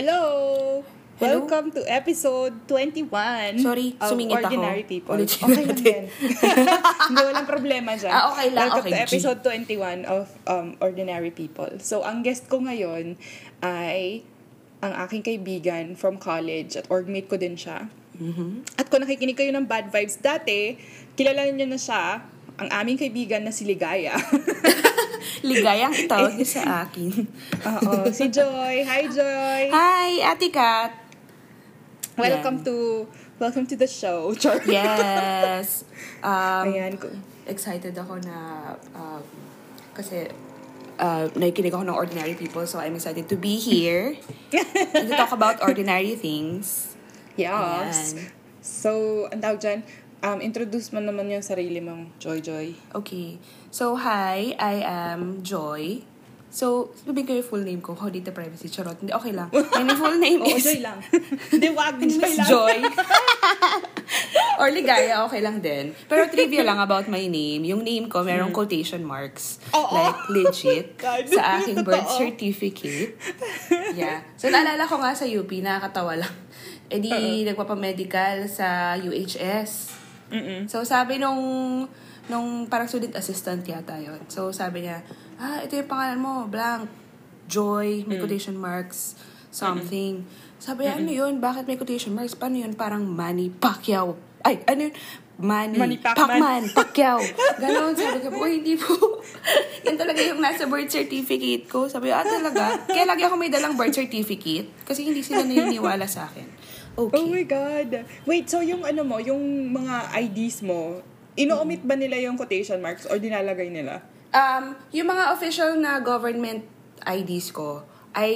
Hello! Hello? Welcome to episode 21 Sorry, of sumingit ako. Ordinary People. Ulit okay lang din. Hindi, walang problema dyan. Ah, okay lang, Welcome okay, to G. episode 21 of um, Ordinary People. So, ang guest ko ngayon ay ang aking kaibigan from college at orgmate ko din siya. Mm-hmm. At kung nakikinig kayo ng Bad Vibes dati, kilala niyo na siya, ang aming kaibigan na si Ligaya. Ligayang itawag niyo sa akin. Oo, si Joy. Hi, Joy! Hi, Ate Kat! Welcome to welcome to the show. Char. Yes! Um, Ayan excited ako na um, kasi uh, nakikinig ako ng ordinary people so I'm excited to be here and to talk about ordinary things. Yes. Ayan. So, ang tawag dyan, um, introduce mo naman yung sarili mong Joy Joy. Okay. So, hi, I am Joy. So, sabihin ko yung full name ko. How data privacy? Charot. Hindi, okay lang. My full name Oo, is... Joy lang. Hindi, wag. Joy lang. Joy. Or Ligaya, okay lang din. Pero trivia lang about my name. Yung name ko, merong quotation marks. Hmm. Oo. Like, legit. God. sa aking birth Totoo. certificate. Yeah. So, naalala ko nga sa UP, nakakatawa lang. E di, nagpapamedical sa UHS. Mm-mm. So, sabi nung, nung parang student assistant yata yon So, sabi niya, ah, ito yung pangalan mo, blank, Joy, may quotation marks, something. Sabi niya, ano yun? Bakit may quotation marks? Paano yun? Parang Manny Pacquiao. Ay, ano yun? Manny, Manny Pacman. Pacman, Pacquiao. Ganon, sabi ko, uy, hindi po. Yan talaga yung nasa birth certificate ko. Sabi ko, ah, talaga? Kaya lagi ako may dalang birth certificate kasi hindi sila naniniwala sa akin. Okay. Oh my God. Wait, so yung ano mo, yung mga IDs mo, ino-omit ba nila yung quotation marks or dinalagay nila? Um, yung mga official na government IDs ko, ay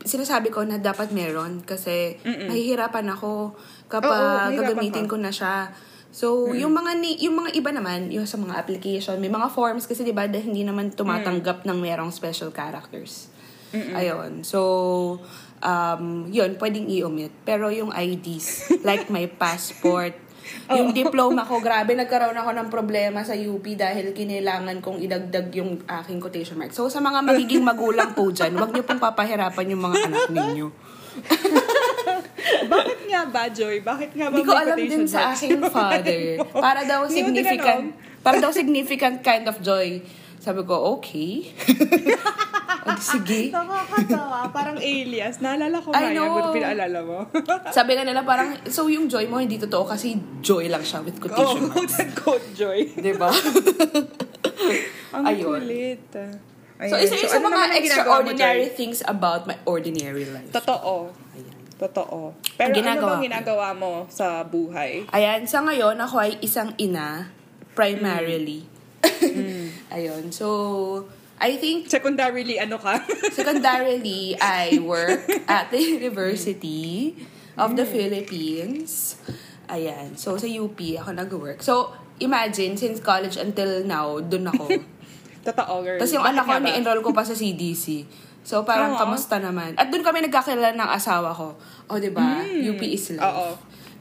sinasabi ko na dapat meron kasi mahihirapan ako kapag mahirapan gagamitin ka. ko na siya. So, yung mga ni, yung mga iba naman, yung sa mga application, may mga forms kasi 'di ba dahil hindi naman tumatanggap ng merong special characters. Ayun. So, um, yun, pwedeng i-omit. Pero yung IDs, like my passport, yung diploma ko, grabe, nagkaroon ako ng problema sa UP dahil kinailangan kong idagdag yung aking quotation mark. So, sa mga magiging magulang po dyan, huwag niyo pong papahirapan yung mga anak ninyo. Bakit nga ba, Joy? Bakit nga ba Hindi ko alam din sa aking father. Para daw significant, para daw significant kind of joy. Sabi ko, okay. o, sige. Nakakatawa. Parang alias. Naalala ko know. Buti pinaalala mo. Sabi nga nila parang, so yung joy mo hindi totoo kasi joy lang siya with oh, quotation marks. quote and quote, Joy. Diba? Ang Ayun. kulit. So, isa yun sa ano mga mo, extraordinary Joy? things about my ordinary life. Totoo. Ayan. Totoo. Pero Ang ano ginagawa bang ko. ginagawa mo sa buhay? Ayan, sa ngayon, ako ay isang ina, primarily. Mm. Ayun, so, I think, Secondarily, ano ka? secondarily, I work at the University of Mm. the Philippines. Ayan, so sa UP ako nag-work. So, imagine, since college until now, dun ako. Totoo, girl. Tapos yung anak ko, ni-enroll ko pa sa CDC. So, parang Oo. kamusta naman. At doon kami nagkakilala ng asawa ko. O, di ba? UP is. Mm. Oo.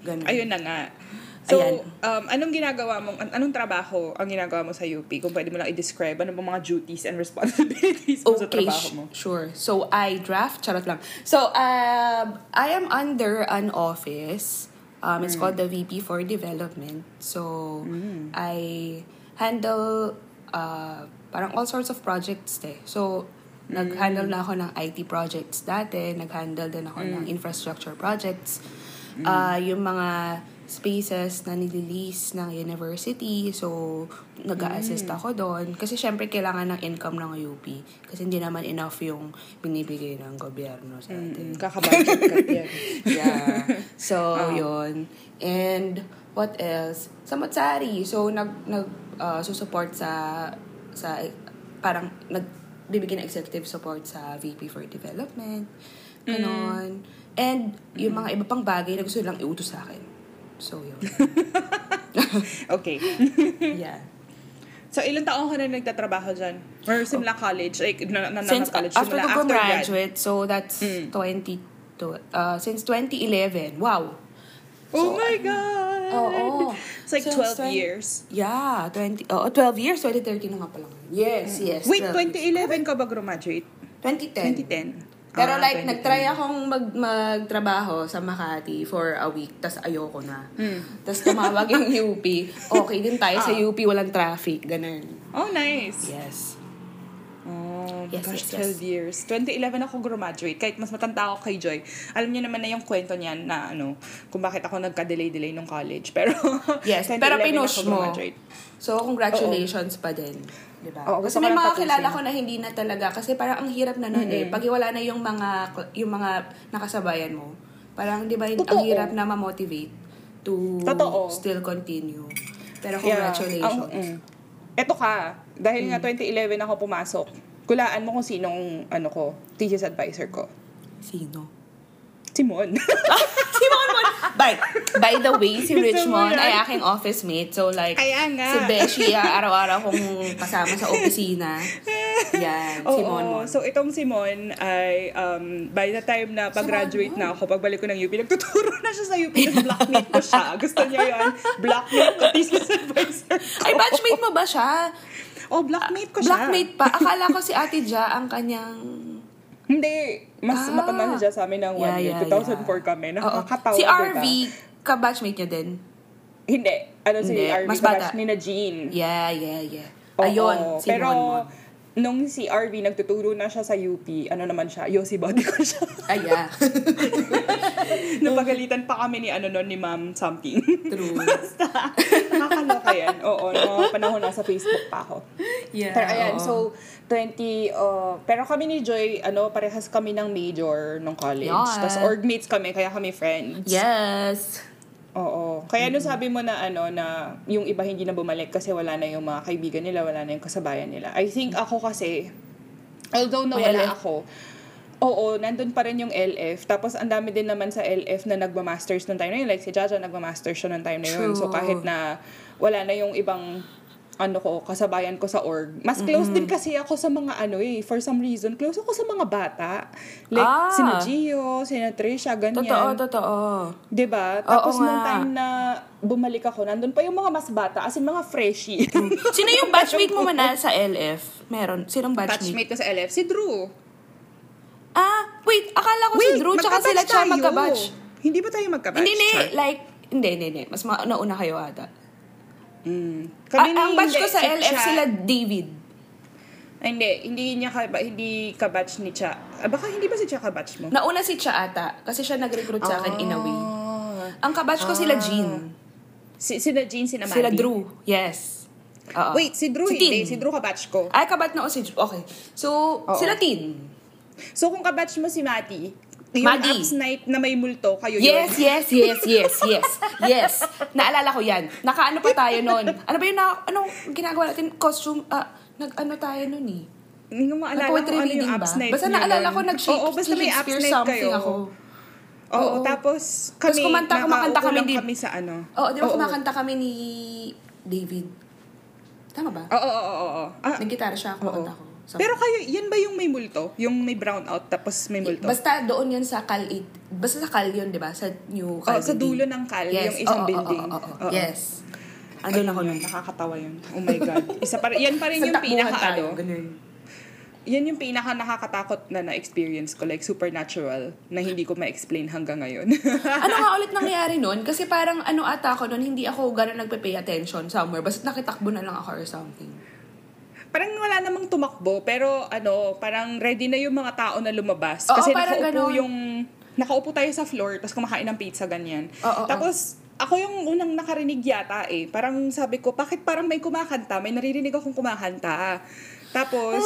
Ganun. Ayun na nga. So, Ayan. um, anong ginagawa mo, an- anong trabaho ang ginagawa mo sa UP? Kung pwede mo lang i-describe, ano bang mga duties and responsibilities mo sa Okay, trabaho sh- mo? sure. So, I draft, charot lang. So, um, I am under an office. Um, Mm. it's called the VP for Development. So, I handle uh, parang all sorts of projects eh. So, nag-handle na ako ng IT projects dati. Nag-handle din ako ng infrastructure projects. Ah, yung mga spaces na nililease ng university. So, nag-assist ako doon. Kasi syempre, kailangan ng income ng UP. Kasi hindi naman enough yung binibigay ng gobyerno sa atin. Mm, Kakabudget ka yan. Yeah. So, Ah. yun. And, what else? Sa Matsari. So, nag, nag, uh, susupport sa, sa, parang, nag, bibigyan ng executive support sa VP for Development. Ganon. And, yung mga iba pang bagay na gusto lang iutos sa akin. So, yun. Okay. yeah. So, ilang taon ka na nagtatrabaho dyan? Or simula college? Like, na, na, na, Since, college, after simula after grad? graduate, so that's Mm. 20, to, uh, since 2011. Wow. Oh So, my God! Oo. It's like Since 12 twen- years. Yeah, 20, oh, 12 years, 2013 na nga pala. Yes, yes. Wait, 12 years. 2011 ka ba graduate? 2010. 2010. Pero Ah, like, 2020. nag-try akong mag magtrabaho sa Makati for a week, tas ayoko na. Hmm. Tas tumawag yung UP. Okay din tayo Ah. sa UP, walang traffic, ganun. Oh, nice. Yes. Oh, Yes, gosh, yes, 12 years. 2011 ako graduate. Kahit mas matanda ako kay Joy. Alam niyo naman na yung kwento niyan na ano, kung bakit ako nagka-delay-delay nung college. Pero, Yes, 2011 pero pinush mo. So, congratulations pa din. Diba? Oo, Kasi may mga tapusin. kilala ko na hindi na talaga. Kasi parang ang hirap na nun eh. Pag wala na yung mga, yung mga nakasabayan mo. Parang, di ba, ang Totoo. hirap na ma-motivate to Totoo. still continue. Pero Yeah. congratulations. Ang- mm. Eto ka, dahil nga 2011 ako pumasok, kulaan mo kung sinong ano ko, thesis advisor ko. Sino? Simon. si Monmon! By, by the way, si Richmond ay aking office mate. So like, Kaya nga. si Beshi, ah, araw-araw kong kasama sa opisina. Yan, si Oo. Monmon. So, itong Simon ay, um, by the time na pag-graduate na ako, pagbalik ko ng UP, nagtuturo na siya sa UP, tapos blockmate ko siya. Gusto niya yun. Blockmate ko, thesis advisor ko. Ay, batchmate mo ba siya? Oh, blockmate ko siya. Blackmate pa. Akala ko si Ate Ja ang kanyang... Hindi. Mas Ah. matanda siya sa amin ng one Yeah, year. yeah, 2004 kami. Oo. Nakakatawa. Si diba? RV, ka-batchmate niya din. Hindi. Ano si Hindi. RV? Mas bata. ni na Jean. Yeah, yeah, yeah. Oo, Ayun, si Pero, Monmon. Nung si RV nagtuturo na siya sa UP, ano naman siya, Yossi body ko siya. Ay, yeah. Napagalitan pa kami ni ano nun, ni Ma'am something. True. Basta, nakakaloka yan. Oo, no, panahon nasa Facebook pa ako. Yeah, Pero ayan, oo. so, 20, uh, pero kami ni Joy, ano, parehas kami ng major nung college. Yeah. Tapos orgmates kami, kaya kami friends. Yes. Oo. Kaya nung sabi mo na ano na yung iba hindi na bumalik kasi wala na yung mga kaibigan nila, wala na yung kasabayan nila. I think ako kasi although nawala LF. ako, Oo, nandun pa rin yung LF. Tapos ang dami din naman sa LF na nagma-masters nung time na yun. Like si Jaja nagma-masters siya nung time na yun. So True. kahit na wala na yung ibang ano ko, kasabayan ko sa org. Mas close din kasi ako sa mga ano eh, for some reason, close ako sa mga bata. Like, Ah. sina Gio, sina Trisha, ganyan. Totoo, totoo. ba? Tapos Oo nung time na bumalik ako, nandun pa yung mga mas bata, as in mga freshie. Sino yung batchmate mo man sa LF? Meron. Sinong batchmate? Batchmate ko sa LF, si Drew. Ah, wait. Akala ko si Drew tsaka sila siya magka-batch. Hindi ba tayo magka-batch? Hindi, hindi. Like, hindi, hindi, hindi. Mas ma- nauna kayo ata. Mm. Ah, ni- ang batch ko sa si LF Cha- sila David. Ay, hindi, hindi niya ka, hindi ka-batch ni Cha. Ah, baka hindi ba si Cha ka-batch mo? Nauna si Cha ata. Kasi siya nag-recruit sa akin in a way. Ah. Ang kabatch ko sila Jean. Si, sila Jean, sina Maddie. Sila Drew. Yes. Oo. Wait, si Drew Si hindi. Tin. Si Drew ka-batch ko. Ay, kabat na o si Drew. Okay. So, Oo. sila Tin. So, kung ka-batch mo si Maddie, yung Maddie. apps night na may multo, kayo Yes, yun. yes, yes, yes, yes. Yes. Naalala ko yan. Nakaano pa tayo noon. Ano ba yung na, anong ginagawa natin? Costume, ah, nag-ano tayo noon eh. Hindi ko maalala kung ano yung ba? apps night Basta naalala ko, nag-Shakespeare Oo, basta may apps night something kayo. ako. Oo, Oo. tapos Tapos kami, kumanta, kumakanta kami lang di- kami sa ano. Oo, di ba kumakanta kami ni David? Tama ba? Oo, oo, oo, oo. Ah, Nag-gitara siya, oo. kumakanta ko. So, Pero kayo, yan ba yung may multo? Yung may brown out tapos may multo? Basta doon yun sa Cal 8. Basta sa Cal yun, di ba? Sa New Oh, Cal sa building. dulo ng Cal, Yes. yung isang oo, building. oo, oo, Oo. Yes. Andun ako Ayun, nun. Nakakatawa yun. Oh my God. Isa pa, yan pa rin Sa yung pinaka tayo, ano. ganun. Yan yung pinaka nakakatakot na na-experience ko. Like supernatural na hindi ko ma-explain hanggang ngayon. ano nga ulit nangyari nun? Kasi parang ano ata ako nun, hindi ako gano'n nagpe-pay attention somewhere. Basta nakitakbo na lang ako or something. Parang wala namang tumakbo, pero ano, parang ready na yung mga tao na lumabas. Oo, Kasi parang nakaupo ganon. yung, nakaupo tayo sa floor, tapos kumakain ng pizza, ganyan. Oo, oo. tapos, ako yung unang nakarinig yata eh. Parang sabi ko, bakit parang may kumakanta? May naririnig akong kumakanta. Tapos,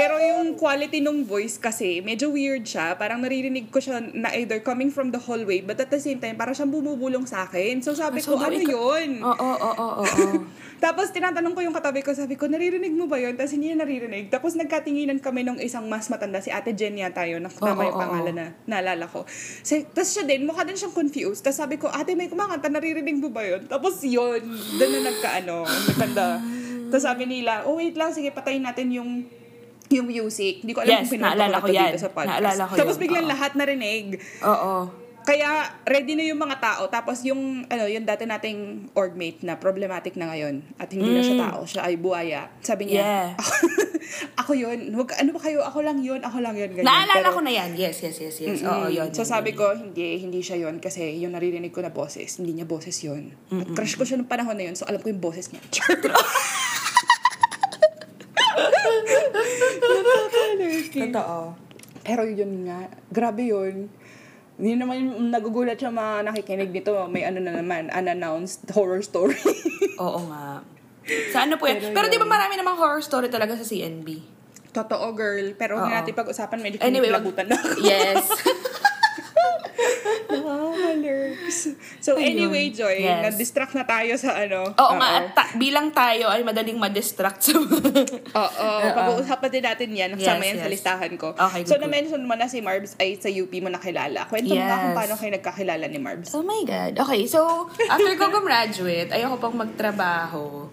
pero yung quality nung voice kasi, medyo weird siya. Parang naririnig ko siya na either coming from the hallway, but at the same time, parang siyang bumubulong sa akin. So sabi So, ko, ano ikaw- yun? Oo, oo, oo, oo. Tapos tinatanong ko yung katabi ko, sabi ko, naririnig mo ba yun? Tapos hindi niya naririnig. Tapos nagkatinginan kami nung isang mas matanda, si Ate Jen yata yun, Oo, yung pangalan na naalala ko. So, tapos siya din, mukha din siyang confused. Tapos sabi ko, ate may kumakanta, naririnig mo ba yun? Tapos yun, doon na nagkaano, nagkanda. Tapos sabi nila, oh wait lang, sige patayin natin yung yung music. Hindi ko alam Yes, kung na ko yan. dito sa podcast. Naalala ko Tapos yun. biglang Oo. lahat narinig. Oo. Kaya ready na yung mga tao. Tapos yung, ano, yung dati nating orgmate na problematic na ngayon at hindi na siya tao, siya ay buhaya. Sabi niya, Mm. Yeah. ako yun. Wag, ano ba kayo? Ako lang yun. Ako lang yun. Ganyan. Naalala Pero- ko na yan. Yes, yes, yes, yes. Oo, yun. So yun, sabi yun. ko, hindi, hindi siya yon kasi yung naririnig ko na boses, hindi niya boses yon. At crush ko siya nung panahon na yun, so alam ko yung boses niya. Totoo. Pero yun nga, grabe yun. Hindi naman yung nagugulat siya mga nakikinig nito. May ano na naman, unannounced horror story. Oo nga. Sa ano po yan? Pero Pero, di ba marami namang horror story talaga sa CNB? Totoo, girl. Pero hindi natin pag-usapan, medyo Anyway, kinikilabutan na ako. Yes. Nakaka-lurks. So anyway, Joy, Yes. na-distract na tayo sa ano. Oo nga, at ta- bilang tayo ay madaling ma-distract sa Oo, pag-uusapan din natin yan. Kasama Yes, yan sa yes. listahan ko. Okay, so, good, na-mention mo na si Marbs ay sa UP mo nakilala. Kwento mo nga kung Yes. paano kayo nagkakilala ni Marbs. Oh my God. Okay, so, after ko gumraduate, ayoko pang magtrabaho.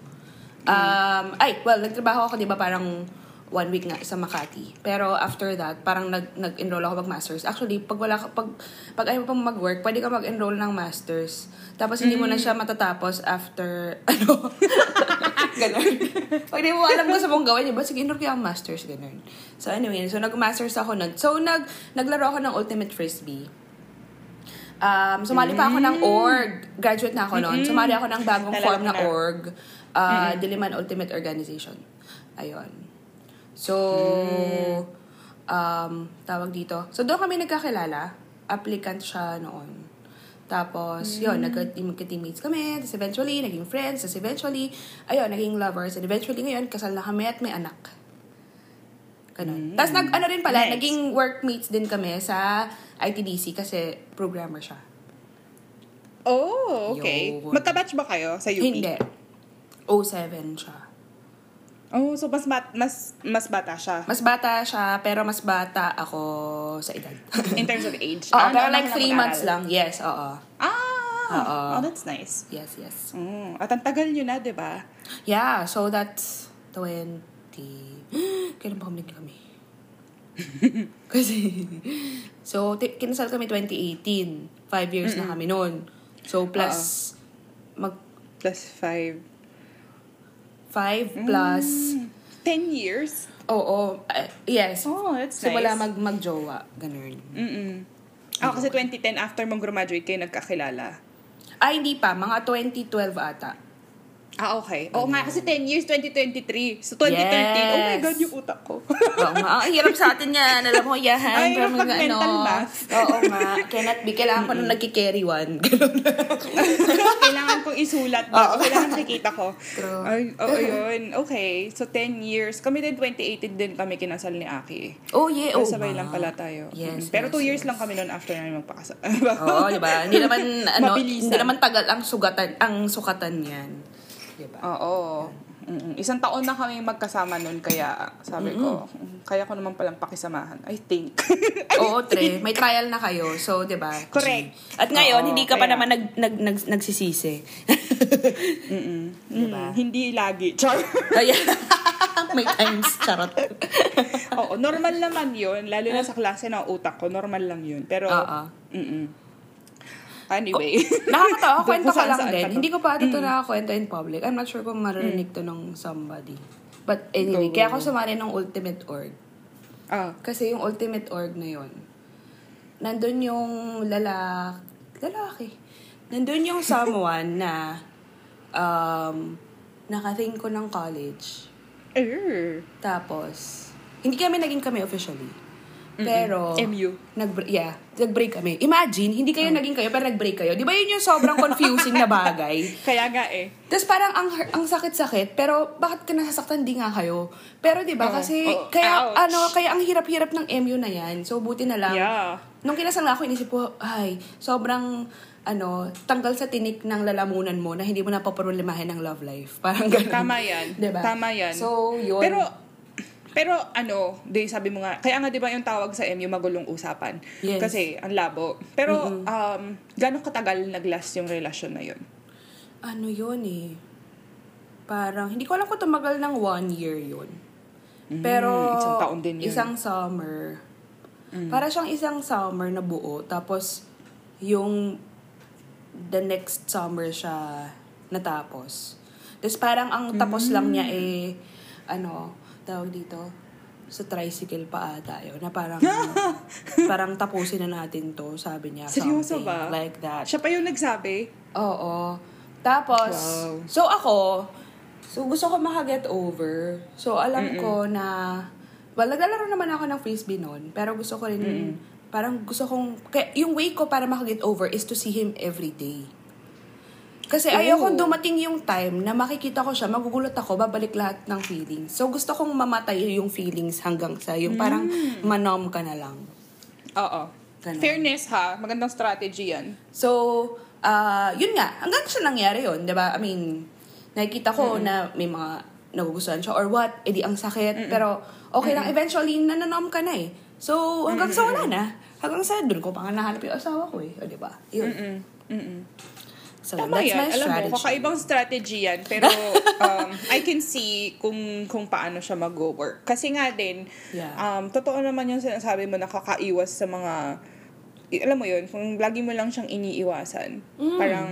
Um, ay, well, nagtrabaho ako, di ba, parang one week nga sa Makati. Pero after that, parang nag, nag-enroll ako mag-masters. Actually, pag wala ka, pag, pag ayaw pang mag-work, pwede ka mag-enroll ng masters. Tapos hindi mo na siya matatapos after, ano, ganun. Pag di mo alam gusto mong gawin, di ba? Sige, enroll kayo ang masters, ganun. So anyway, so nag-masters ako nun. So nag, naglaro ako ng Ultimate Frisbee. Um, sumali pa ako ng org. Graduate na ako noon. Sumali ako ng bagong form na na. org. Uh, Diliman Ultimate Organization. Ayun. So, um, tawag dito. So, doon kami nagkakilala. Applicant siya noon. Tapos, yun, nagka- magka-teammates kami. Tapos eventually, naging friends. Tapos eventually, ayun, naging lovers. And eventually ngayon, kasal na kami at may anak. Ganun. Tapos nag, ano rin pala, Nice. naging workmates din kami sa ITDC kasi programmer siya. Oh, okay. Yun. Magka-batch ba kayo sa UP? Hindi. 07 siya. Oh, so mas, bat, mas, mas bata siya. Mas bata siya, pero mas bata ako sa edad. In terms of age. Oo, Ah, pero like ka 3 mag-aral. months lang. Yes, oo. Ah! Oo. Oh, that's nice. Yes, yes. Mm. At ang tagal nyo na, di ba? Yeah, so that's 20... Kailan ba kami kami? Kasi, so, t- kinasal kami 2018. Five years na kami noon. So, plus, mag Plus five. Five plus, Ten years? oo, uh, yes. Oh, that's Simula nice. mag mag-jowa, ganun. Mm-mm. Ako kasi 2010, after mong graduate kayo nagkakilala. Ah, hindi pa. Mga 2012 ata. Ah, okay. Oo nga, kasi 10 years, 2023. So, 2013. Oh my Yes. God, yung utak ko. Oo nga. Ang hirap sa atin yan. Alam mo, yahan. Ay, hirap pag mental math. Oo nga. Cannot be. Kailangan ko nung nagki-carry one. Ganun. kailangan kong isulat ba? O kailangan nakikita ko. True. Ay, oo, yun. Okay. So, 10 years. Kami din, 2018 din kami kinasal ni Aki. Oh, yeah. Oh, sabay lang pala tayo. Yes, Mm. Pero yes, 2 years yes. lang kami noon after namin magpakasal. Oo, di ba? Hindi naman, ano, Mabilisan. hindi naman tagal ang sugatan, ang sukatan yan. Di ba? Oo. Mm-mm. Isang taon na kami magkasama noon kaya sabi ko, "Mm, kaya ko naman palang pakisamahan. I think. Oo, tre. May trial na kayo. So, di ba? Correct. At ngayon, Oo, hindi ka pa kaya- naman nag, nag, nag, nagsisisi. Mm, Diba? hindi lagi. Char. May times. Charot. Oo, normal naman yun. Lalo na sa klase ng utak ko, normal lang yun. Pero, Oo. mm Anyway. Nakakatawa, Doon kwento ko lang din. Hindi ko pa ito nakakwento in public. I'm not sure kung marinig to ng somebody. But anyway, Go, kaya go, ako sumali ng Ultimate Org. Ah, Kasi yung Ultimate Org na yun, nandun yung lalaki, lalaki. Nandun yung someone na um, nakating ko ng college. er. Tapos, hindi kami naging kami officially. Pero, MU. nag yeah, nag-break kami. Imagine, hindi kayo naging kayo, pero nag-break kayo. Di ba yun yung sobrang confusing na bagay? Kaya nga eh. Tapos parang ang ang sakit-sakit, pero bakit ka nasasaktan di nga kayo? Pero 'di ba Oo. kasi Oo. kaya Ouch. ano, kaya ang hirap-hirap ng MU na 'yan. So buti na lang. Yeah. Nung kinasal nga ako, inisip ko, ay, sobrang ano, tanggal sa tinik ng lalamunan mo na hindi mo napaproblemahin ng love life. Parang ganun. Tama yan. Diba? Tama yan. So, yun. Pero, pero ano, di sabi mo nga, kaya nga di ba yung tawag sa MU magulong usapan? Yes. Kasi ang labo. Pero, um, gano'ng katagal nag-last yung relasyon na yun? ano yun eh. Parang, hindi ko alam kung tumagal ng one year yun. Pero, Mm, isang taon din yun. Mm. Isang summer. Para siyang isang summer na buo. Tapos, yung the next summer siya natapos. Tapos parang ang tapos lang niya eh, ano, tawag dito, sa tricycle pa ata yun, na parang, parang tapusin na natin to, sabi niya. Seryoso something ba? Like that. Siya pa yung nagsabi? Oo. Tapos, Wow. so ako, so gusto ko makaget over. So alam ko na, well, naglalaro naman ako ng frisbee noon, pero gusto ko rin, parang gusto kong, kaya, yung way ko para makaget over is to see him every day. Kasi Oh. ayoko dumating yung time na makikita ko siya, magugulat ako, babalik lahat ng feelings. So gusto kong mamatay yung feelings hanggang sa yung parang Mm. manom ka na lang. Oo. Ganon. Fairness ha, magandang strategy yan. So, ah yun nga, hanggang sa nangyari yun, di ba? I mean, nakikita ko na may mga nagugustuhan siya or what, edi ang sakit, pero okay lang, eventually, nananom ka na eh. So, hanggang sa wala na. Hanggang sa doon ko pa nga nahanap yung asawa ko eh. O, di ba? Yun. Mm-mm. Mm-mm. So, Tama that's yan. my Alam strategy. mo, kakaibang strategy yan. Pero um, I can see kung kung paano siya mag-work. Kasi nga din, Yeah. um, totoo naman yung sinasabi mo nakakaiwas sa mga alam mo yun, kung lagi mo lang siyang iniiwasan. Mm. Parang,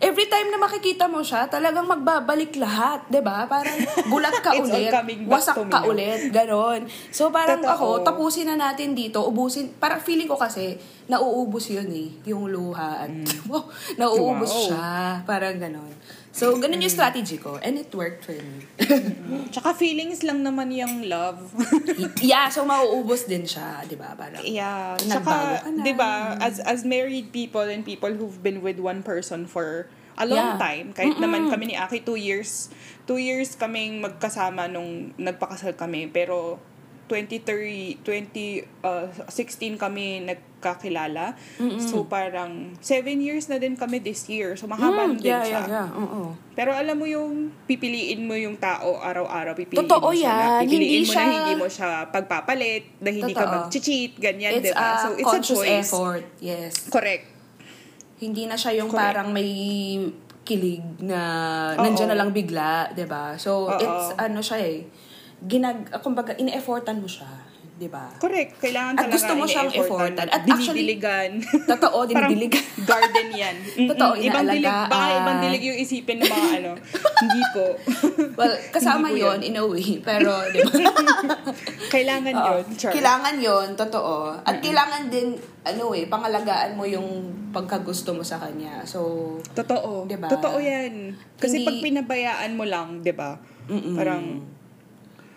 Every time na makikita mo siya, talagang magbabalik lahat, 'di ba? Parang bulat ka ulit, wasak ka ulit, ganon. So parang Totoo. ako, tapusin na natin dito, ubusin, parang feeling ko kasi, nauubos yun eh, yung luha at, wow, nauubos Mm. Wow. siya, parang ganon. So, ganun yung strategy ko, and it worked for me. tsaka feelings lang naman yung love. yeah, so mauubos din siya, 'di ba? Parang, Yeah. Tsaka. 'di ba, as as married people and people who've been with one person for a long Yeah. time, kahit naman kami ni Aki two years, two years kaming magkasama nung nagpakasal kami, pero 2030, 20, uh, 16 kami nagkakilala. So, parang seven years na din kami this year. So, mahaba Mm, din yeah, siya. yeah, yeah, oo. Pero alam mo yung pipiliin mo yung tao araw-araw, pipiliin Totoo mo siya na, pipiliin Hindi mo na siya- hindi mo siya pagpapalit, na hindi ka Totoo. mag-cheat, ganyan, It's diba? a So, it's a conscious choice. effort, yes. Correct. Hindi na siya yung Correct. parang may kilig na nandiyan na lang bigla, 'di ba? So Oo. it's ano siya eh ginag kumbaga ine-effortan mo siya, 'di ba? Correct. Kailangan At talaga gusto mo siyang effortan. At actually- dinidiligan. Totoo, dinidiligan. garden yan. Mm-mm. Totoo, ibang dilig, inaalagaan. baka ibang dilig yung isipin ng mga ano. Hindi po. Well, kasama Hindi yon in a way, pero 'di ba? Kailangan Oo. yun. Char. Kailangan yon totoo. At kailangan din, ano eh, pangalagaan mo yung pagkagusto mo sa kanya. So, Totoo. Diba? Totoo yan. Kasi Hindi- pag pinabayaan mo lang, di ba? Mm-mm. Parang,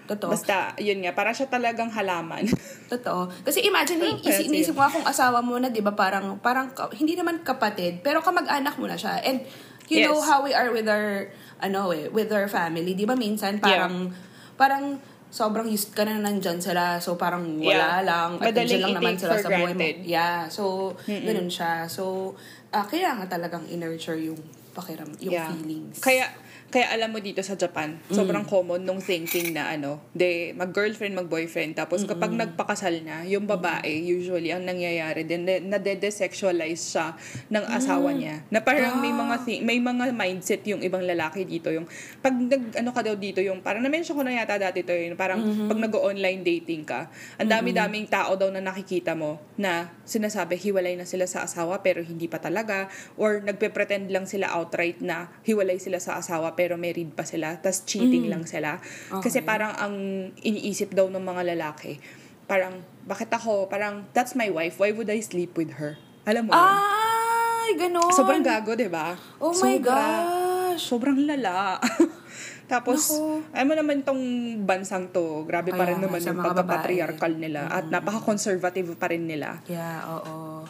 totoo. basta, yun nga, para siya talagang halaman. Totoo. Kasi imagine, Parang isi- inisip mo akong asawa mo na, di ba, parang, parang, hindi naman kapatid, pero kamag-anak mo na siya. And, you know Yes. how we are with our, ano eh, with our family. Di ba, minsan, parang, parang, sobrang used ka na nandyan sila. So, parang wala Yeah. lang. At Madaling lang naman sila sa buhay mo. Yeah. So, ganun siya. So, ah kailangan talagang i-nurture yung pakiram, yung Yeah. feelings. Kaya, kaya alam mo dito sa Japan, sobrang common nung thinking na ano, de mag-girlfriend, mag-boyfriend. Tapos kapag nagpakasal na, yung babae, usually, ang nangyayari din, na- nade-desexualize siya ng asawa niya. Na parang may mga thi- may mga mindset yung ibang lalaki dito. Yung, pag nag, ano ka daw dito, yung, parang na-mention ko na yata dati to, yung parang pag nag-online dating ka, ang dami-daming tao daw na nakikita mo na sinasabi, hiwalay na sila sa asawa pero hindi pa talaga. Or nagpe-pretend lang sila outright na hiwalay sila sa asawa pero married pa sila. tas cheating lang sila. Kasi Okay. parang ang iniisip daw ng mga lalaki, parang, bakit ako, parang, that's my wife, why would I sleep with her? Alam mo yun? Ay, ganun. Sobrang gago, di ba? Oh my Sobra. gosh. Sobrang lala. Tapos, Naku. alam mo naman tong bansang to, grabe pa rin naman yung pagka-patriarchal nila at napaka-conservative pa rin nila. Yeah, oo.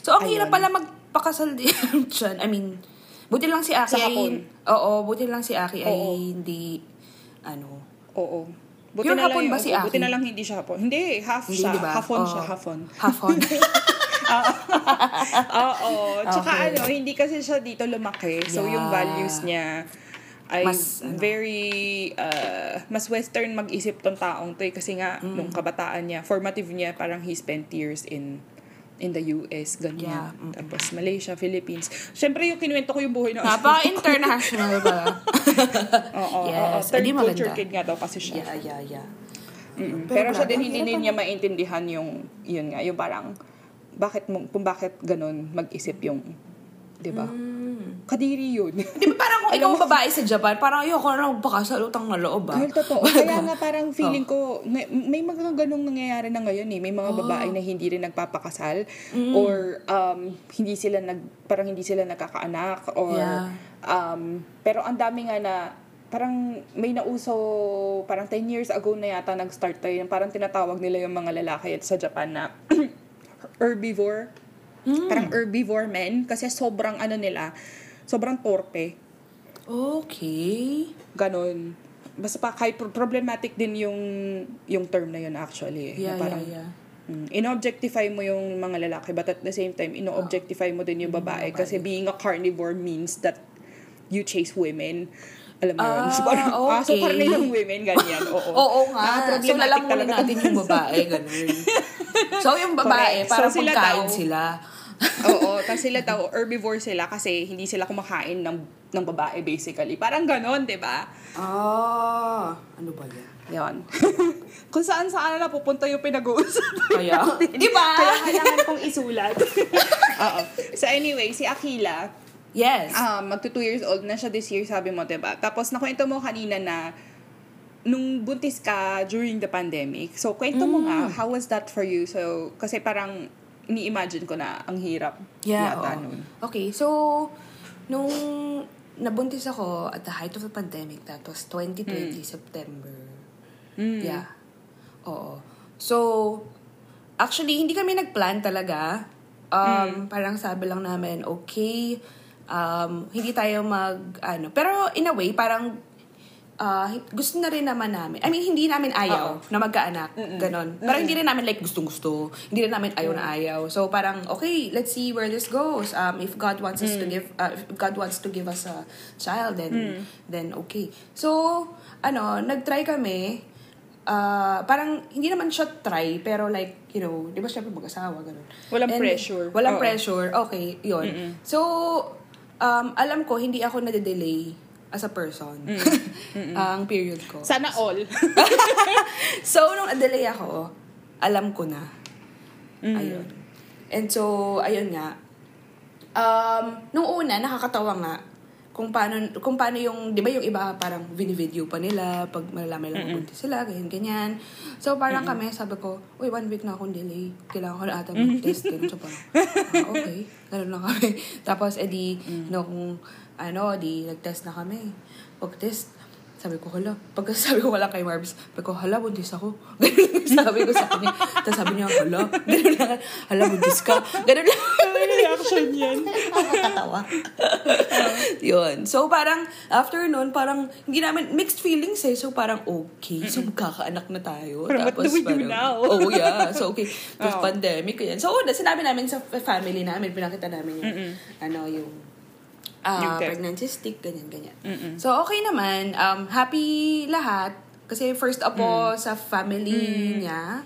So, ang hirap Ayun. pala magpakasal din dyan. I mean, buti lang si Aki ay... Oo, buti lang si Aki ay Oo. hindi... Ano... Oo. Buti Pure na lang hapon yung, ba si buti Aki? na lang hindi siya hapon. Hindi, half Hindi, siya. di ba? Hafon Oo. siya, hafon. Hafon. Oo. Tsaka Okay. ano, hindi kasi siya dito lumaki. So, yung Yeah. values niya ay Mas, ano? very, uh, mas western mag-isip tong taong to eh. Kasi nga, Mm. nung kabataan niya, formative niya, parang he spent years in in the US, ganyan. Yeah, mm. Tapos Malaysia, Philippines. Siyempre, yung kinuwento ko yung buhay ng asawa ko. Napaka-international ba? Oo, Yes, oo. Third maganda. culture kid nga daw kasi siya. yeah, yeah, yeah. Mm-mm. Pero Pero, siya din hindi din niya maintindihan yung, yun nga, yung parang, bakit mo, kung bakit ganun mag-isip yung, di ba? Mm. Kadiri yun. Di ba parang kung ikaw babae sa Japan, parang ayoko na magpakasal utang na loob ba? Dahil totoo. Kaya nga parang feeling ko, may, may mga ganong nangyayari na ngayon eh. May mga babae na hindi rin nagpapakasal or um, hindi sila nag, parang hindi sila nagkakaanak or Yeah. um, pero ang dami nga na parang may nauso parang 10 years ago na yata nag-start tayo parang tinatawag nila yung mga lalaki at sa Japan na herbivore parang herbivore men kasi sobrang ano nila sobrang torpe Okay. ganon. Basta pa, kahit pro- problematic din yung yung term na yun actually. eh, na Yeah, parang, yeah, yeah. mm, ino-objectify mo yung mga lalaki but at the same time, ino-objectify mo din yung babae. Kasi being a carnivore means that you chase women. Alam mo yun? Ah, So, parang, ah, so okay. karne ng women, ganyan. Oo. Oo nga. Ah, so, lalamunin talaga natin yung babae, ganun. So, yung babae, Correct. parang So, sila pagkain daw- sila. Oo, kasi sila daw, herbivore sila kasi hindi sila kumakain ng, ng babae basically. Parang ganon, di ba? Ah, ano ba yan? Yan. Kung saan saan na pupunta yung pinag-uusapan. Kaya, di ba? Kaya kailangan kong isulat. Oo. So anyway, si Akila, Yes. um, magto 2 years old na siya this year, sabi mo, 'di ba? Tapos nakwento mo kanina na nung buntis ka during the pandemic. So kwento mo nga, Mm. how was that for you? So kasi parang ini-imagine ko na ang hirap Yeah, yata oo. nun. Okay, so, nung nabuntis ako at the height of the pandemic, that was 2020, September. Mm. Yeah. Oo. So, actually, hindi kami nagplan talaga. Um, Parang sabi lang namin, okay, um, hindi tayo mag, ano, pero in a way, parang, ah, gusto na rin naman namin. I mean, hindi namin ayaw na magkaanak. Ganon. Pero hindi rin namin like gustong-gusto. Hindi rin namin ayaw na ayaw. So parang, okay, let's see where this goes. Um, if God wants us to give, uh, if God wants to give us a child, then, then okay. So, ano, nag-try kami. Ah, parang, hindi naman siya try, pero like, you know, di ba syempre mag-asawa, ganun. Walang pressure. Walang Oo. pressure. Okay, yun. So, um, alam ko, hindi ako nade-delay as a person. ang period ko. Sana all. So, nung delay ako, alam ko na. Mm. Ayun. And so, ayun nga. Um, nung una, nakakatawa nga kung paano, kung paano yung, di ba yung iba parang video pa nila pag malalaman lang buntis sila, ganyan, ganyan. So, parang kami, sabi ko, uy, one week na akong delay. Kailangan ko na ata mag-test. Ganun. So, parang, ah, okay. Ganun lang kami. Tapos, edi, nung, ano, di, nag-test na kami. Pag-test, sabi ko, hala. Pagka sabi ko wala kay Marbs, sabi ko, hala, buntis ako. Ganun lang sabi ko sa kanya. Tapos sabi niya, hala. Ganun lang. Hala, buntis ka. Ganun lang. reaction yan. Nakakatawa. Yun. So, parang, after nun, parang, hindi namin, mixed feelings eh. So, parang, okay. So, magkakaanak na tayo. Parang, what do we do now? Oh, yeah. So, okay. Tapos, Oo. pandemic, yan. So, una, sinabi namin sa family namin, pinakita namin yung, ano, yung, test. pregnancy stick, ganyan, ganyan. So, okay naman. Um, happy lahat. Kasi first apo sa family niya.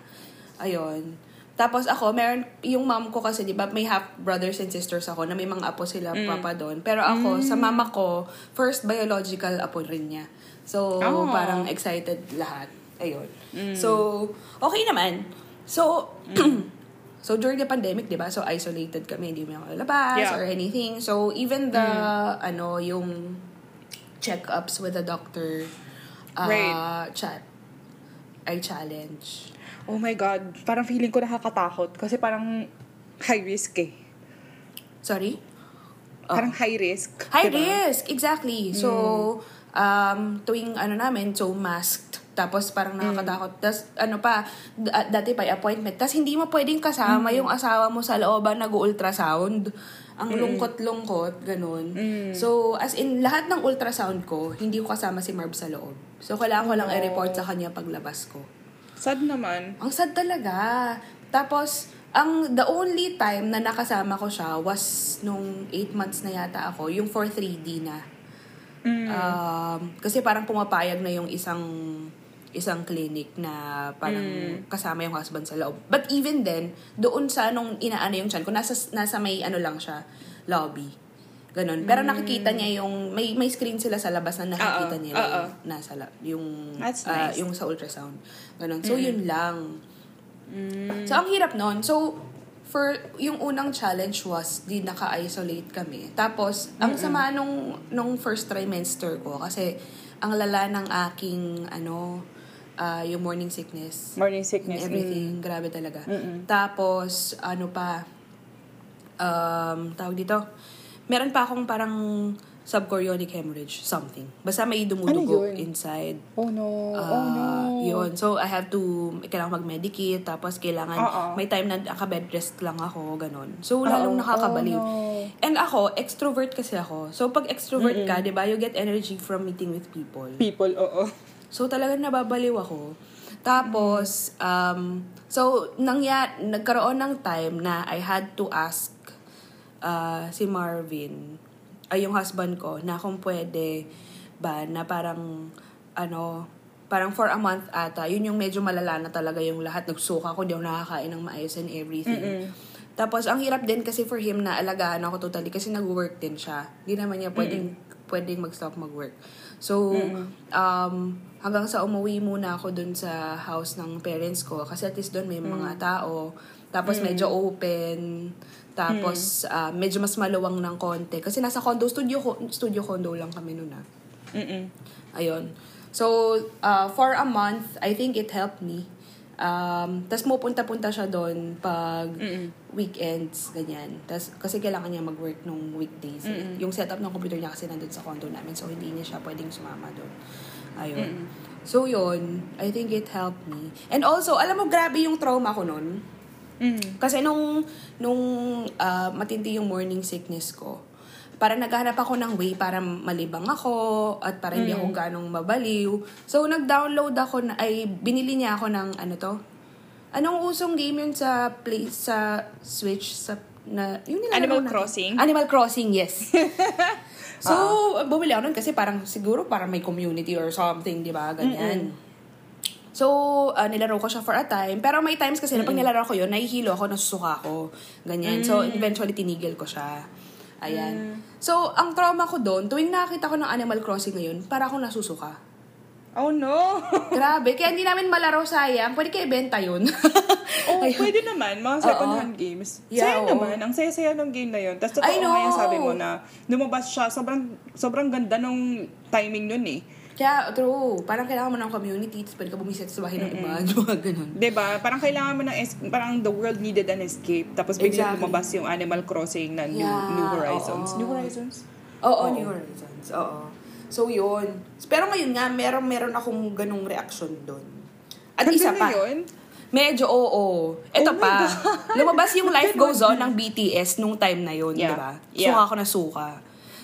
Ayun. Tapos ako, meron, yung mom ko kasi, di ba, may half brothers and sisters ako na may mga apo sila, papa doon. Pero ako, sa mama ko, first biological apo rin niya. So, Oh. parang excited lahat. Ayun. So, okay naman. So, so during the pandemic, di ba, so isolated kami, hindi mo labas Yeah. or anything. So, even the, ano, yung check-ups with the doctor, uh, Right. chat, I challenge. Oh my God. Parang feeling ko nakakatakot. Kasi parang high risk eh. Sorry? Parang high risk. High diba? risk, exactly. So, um, tuwing ano namin, so masked. Tapos parang nakakatakot. Tapos ano pa, d- ah, dati pa appointment. Tapos hindi mo pwedeng kasama yung asawa mo sa looban nag-ultrasound. Ang lungkot-lungkot, ganun. So, as in, lahat ng ultrasound ko, hindi ko kasama si Marv sa loob. So, kailangan ko lang Oh. i-report sa kanya paglabas ko. Sad naman. Ang sad talaga. Tapos, ang the only time na nakasama ko siya was nung 8 months na yata ako, yung for 3D na. Um, kasi parang pumapayag na yung isang isang clinic na parang kasama yung husband sa loob. But even then, doon sa nung inaano yung chan ko, nasa, nasa may ano lang siya, lobby. Ganon. Pero nakikita niya yung, may, may screen sila sa labas na nakikita niya yung nasa, yung, That's ah, nice. yung sa ultrasound. Ganon. So, yun lang. So, ang hirap nun. So, for yung unang challenge was di naka-isolate kami. Tapos ang sama nung nung first trimester ko kasi ang lala ng aking ano ah, yung morning sickness. Morning sickness. and everything. Grabe talaga. Tapos, ano pa, um, tawag dito, meron pa akong parang subchorionic hemorrhage, something. Basta may dumudugo Ano inside. Oh no. oh Ah, no. Yun. So, I have to, kailangan mag-medicate, tapos kailangan, Oo. may time na naka-bed rest lang ako, ganun. So, lalong Oo. nakakabaliw. Oh, no. And ako, extrovert kasi ako. So, pag extrovert ka, di ba, you get energy from meeting with people. People, oo. So, talagang nababaliw ako. Tapos, um, so, nangya, nagkaroon ng time na I had to ask uh, si Marvin, ay yung husband ko, na kung pwede ba na parang, ano, parang for a month ata, yun yung medyo malala na talaga yung lahat. Nagsuka ko, di ako nakakain ng maayos and everything. Tapos, ang hirap din kasi for him na alagaan ako totally kasi nag-work din siya. Hindi naman niya pwedeng, pwedeng mag-stop mag-work. So, um, hanggang sa umuwi muna ako dun sa house ng parents ko kasi at least doon may mga tao. Tapos medyo open. Tapos ah, medyo mas maluwang ng konti. Kasi nasa condo, studio, studio condo lang kami noon ah. Mm-mm. Ayun. So, uh, for a month, I think it helped me. Um, Tapos pupunta-punta siya doon pag weekends, ganyan. Tas, kasi kailangan niya mag-work nung weekdays. eh. Yung setup ng computer niya kasi nandun sa condo namin. So, hindi niya siya pwedeng sumama doon. Ayun. So, yun. I think it helped me. And also, alam mo, grabe yung trauma ko noon. Mm. Kasi nung, nung ah, matindi yung morning sickness ko, para naghahanap ako ng way para malibang ako at para hindi ako ganong mabaliw. So, nag-download ako, na, ay binili niya ako ng ano to? Anong usong game yun sa play, sa Switch? Sa, na, yung Animal natin? Crossing? Animal Crossing, yes. so, bumili ako nun kasi parang siguro parang may community or something, di ba? Ganyan. So, ah, nilaro ko siya for a time. Pero may times kasi na pag nilaro ko yun, nahihilo ako, nasusuka ako. Ganyan. So, eventually, tinigil ko siya. Ayan. So, ang trauma ko doon, tuwing nakakita ko ng Animal Crossing ngayon, para akong nasusuka. Oh no. Grabe. Kaya hindi namin malaro sayang. Pwede kayo ibenta yun. Oh, Ayun. pwede naman, mga second-hand games. Yeah, Saya oo. naman, ang saya-saya ng game na yun. Tapos totoo nga yung sabi mo na lumabas siya, sobrang, sobrang ganda nung timing nun eh. Kaya, true. Parang kailangan mo ng community, tapos pwede ka bumisit sa bahay ng iba. Mga ganun. 'Di ba? Parang kailangan mo ng es- parang the world needed an escape. Tapos biglang Exactly. lumabas yung Animal Crossing na New, Yeah, New Horizons. oo. New Horizons? Oo, Oo. New Horizons. Oo. So, yun. Pero ngayon nga, meron, meron akong ganung reaction doon. At Hanggang isa pa. ngayon? Medyo oo. Ito Oh my pa. God. Lumabas yung Life. Goes On ng BTS nung time na yun, Yeah. di ba? Yeah. Suka ako na suka.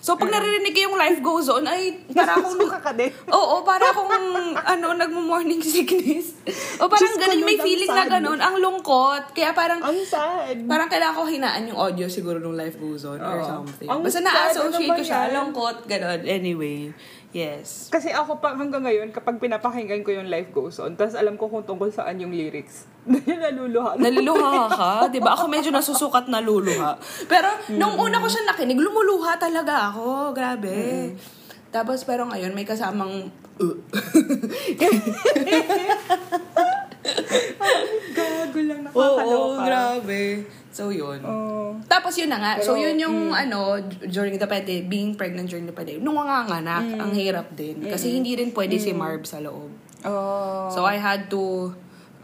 So, pag naririnig ko yung Life Goes On, ay, para akong... Suka ka din. Oo, para akong, ano, nagmo-morning sickness. O parang ko, ganun, may feeling na ganun. Ang lungkot. Kaya parang, Ang sad. Parang kailangan ko hinaan yung audio siguro nung life goes on or Oo. something. Ang Basta sad, na-associate ano ko siya. yan? Lungkot, gano'n. Anyway, yes. Kasi ako pa hanggang ngayon, kapag pinapakinggan ko yung Life Goes On, tapos alam ko kung tungkol saan yung lyrics, naluluha. Naluluha ka, di ba? Ako medyo nasusukat na luluha. Pero nung una ko siya nakinig, lumuluha talaga ako. Grabe. Tapos pero ngayon may kasamang uh. Gago lang, Oo, nakakaloka. grabe. So yun. Oo. Tapos yun na nga. so Pero, yun yung ano, d- during the pandemic, being pregnant during the pandemic. Nung nanganganak, ang hirap din. Kasi hindi rin pwede si Marv sa loob. Oh. So I had to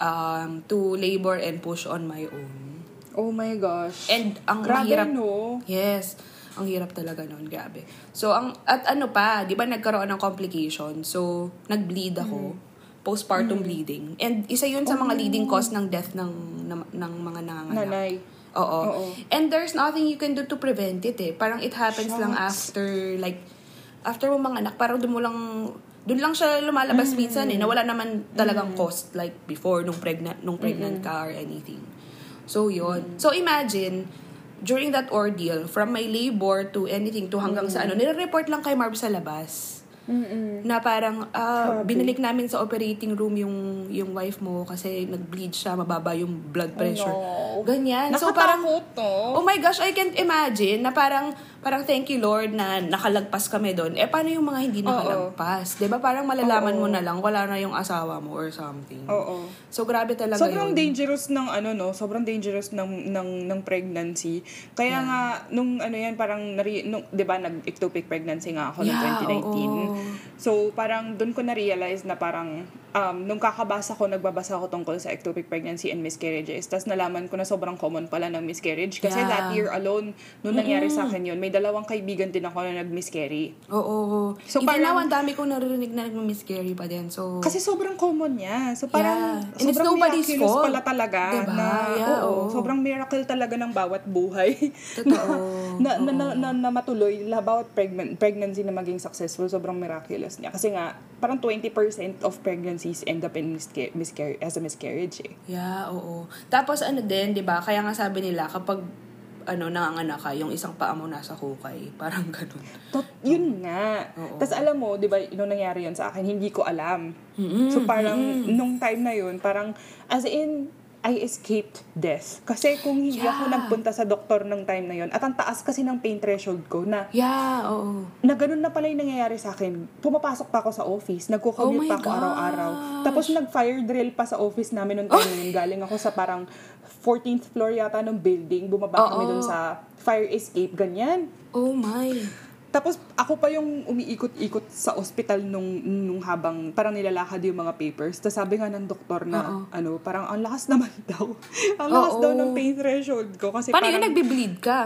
um to labor and push on my own. oh my gosh. And ang Grabe, mahirap. no? Yes. Ang hirap talaga noon, grabe. So ang at ano pa, 'di ba nagkaroon ng complication. So nag-bleed ako. Postpartum bleeding. And isa 'yun sa mga leading cause ng death ng ng, ng mga nanganganak. Nanay. Oo. Oo. And there's nothing you can do to prevent it eh. Parang it happens lang Shucks. after like after mo mga anak, parang doon mo lang doon lang siya lumalabas minsan eh. Nawala naman talagang cost like before nung pregnant nung pregnant ka or anything. So yun. So imagine during that ordeal from my labor to anything to hanggang sa ano, nire-report lang kay Marv sa labas. Na parang, ah, Grabe. binalik namin sa operating room yung yung wife mo kasi nag-bleed siya, mababa yung blood pressure. no. Ganyan. So parang, no? oh my gosh, I can't imagine na parang, parang thank you Lord na nakalagpas kami doon. Eh, paano yung mga hindi nakalagpas? 'Di ba Parang malalaman Oo. mo na lang, wala na yung asawa mo or something. Oo. So, grabe talaga Sobrang yun. dangerous ng ano no, sobrang dangerous ng ng ng pregnancy. Kaya nga nung ano yan parang nari, nung 'di ba nag-ectopic pregnancy nga ako Yeah, noong 2019. oo. So parang doon ko na realize na parang um, nung kakabasa ko nagbabasa ako tungkol sa ectopic pregnancy and miscarriages. Tapos nalaman ko na sobrang common pala ng miscarriage kasi Yeah. that year alone nung nangyari sa akin yun, may dalawang kaibigan din ako na nag-miscarry. Oo. So, Even parang- now, ang dami kong naririnig na nag-miscarry pa din. So, Kasi sobrang common niya. So parang Yeah. And it's sobrang nobody's miraculous fault. pala talaga Diba? na Yeah, oo, oo. sobrang miracle talaga ng bawat buhay. Totoo. na, na, na, na, na matuloy, la- bawat pregnant, pregnancy na maging successful, sobrang miraculous niya. Kasi nga, parang 20% of pregnancies end up in misca- miscar- as a miscarriage eh. Yeah, oo. Tapos ano din, 'di ba? Kaya nga sabi nila kapag ano nanganganak ka, yung isang paa mo nasa hukay, parang ganun. Tot, yun nga. Tapos alam mo, di ba, nung nangyari yun sa akin, hindi ko alam. Mm-mm, So parang, nung time na yun, parang, as in, I escaped death. Kasi kung hindi Yeah. ako nagpunta sa doktor ng time na yun, at ang taas kasi ng pain threshold ko na, Yeah, oo. na ganun na pala yung nangyayari sa akin. Pumapasok pa ako sa office, nagko-commute Oh pa ako gosh. araw-araw. Tapos nag-fire drill pa sa office namin nung time na yun. Galing ako sa parang 14th floor yata ng building. Bumaba kami Oo. dun sa fire escape, ganyan. Oh my. Tapos ako pa yung umiikot-ikot sa ospital nung nung habang parang nilalakad yung mga papers. Tapos sabi nga ng doktor na Oo. ano, parang ang lakas naman daw. ang lakas Oo. daw ng pain threshold ko kasi Paano parang yung nagbe-bleed ka?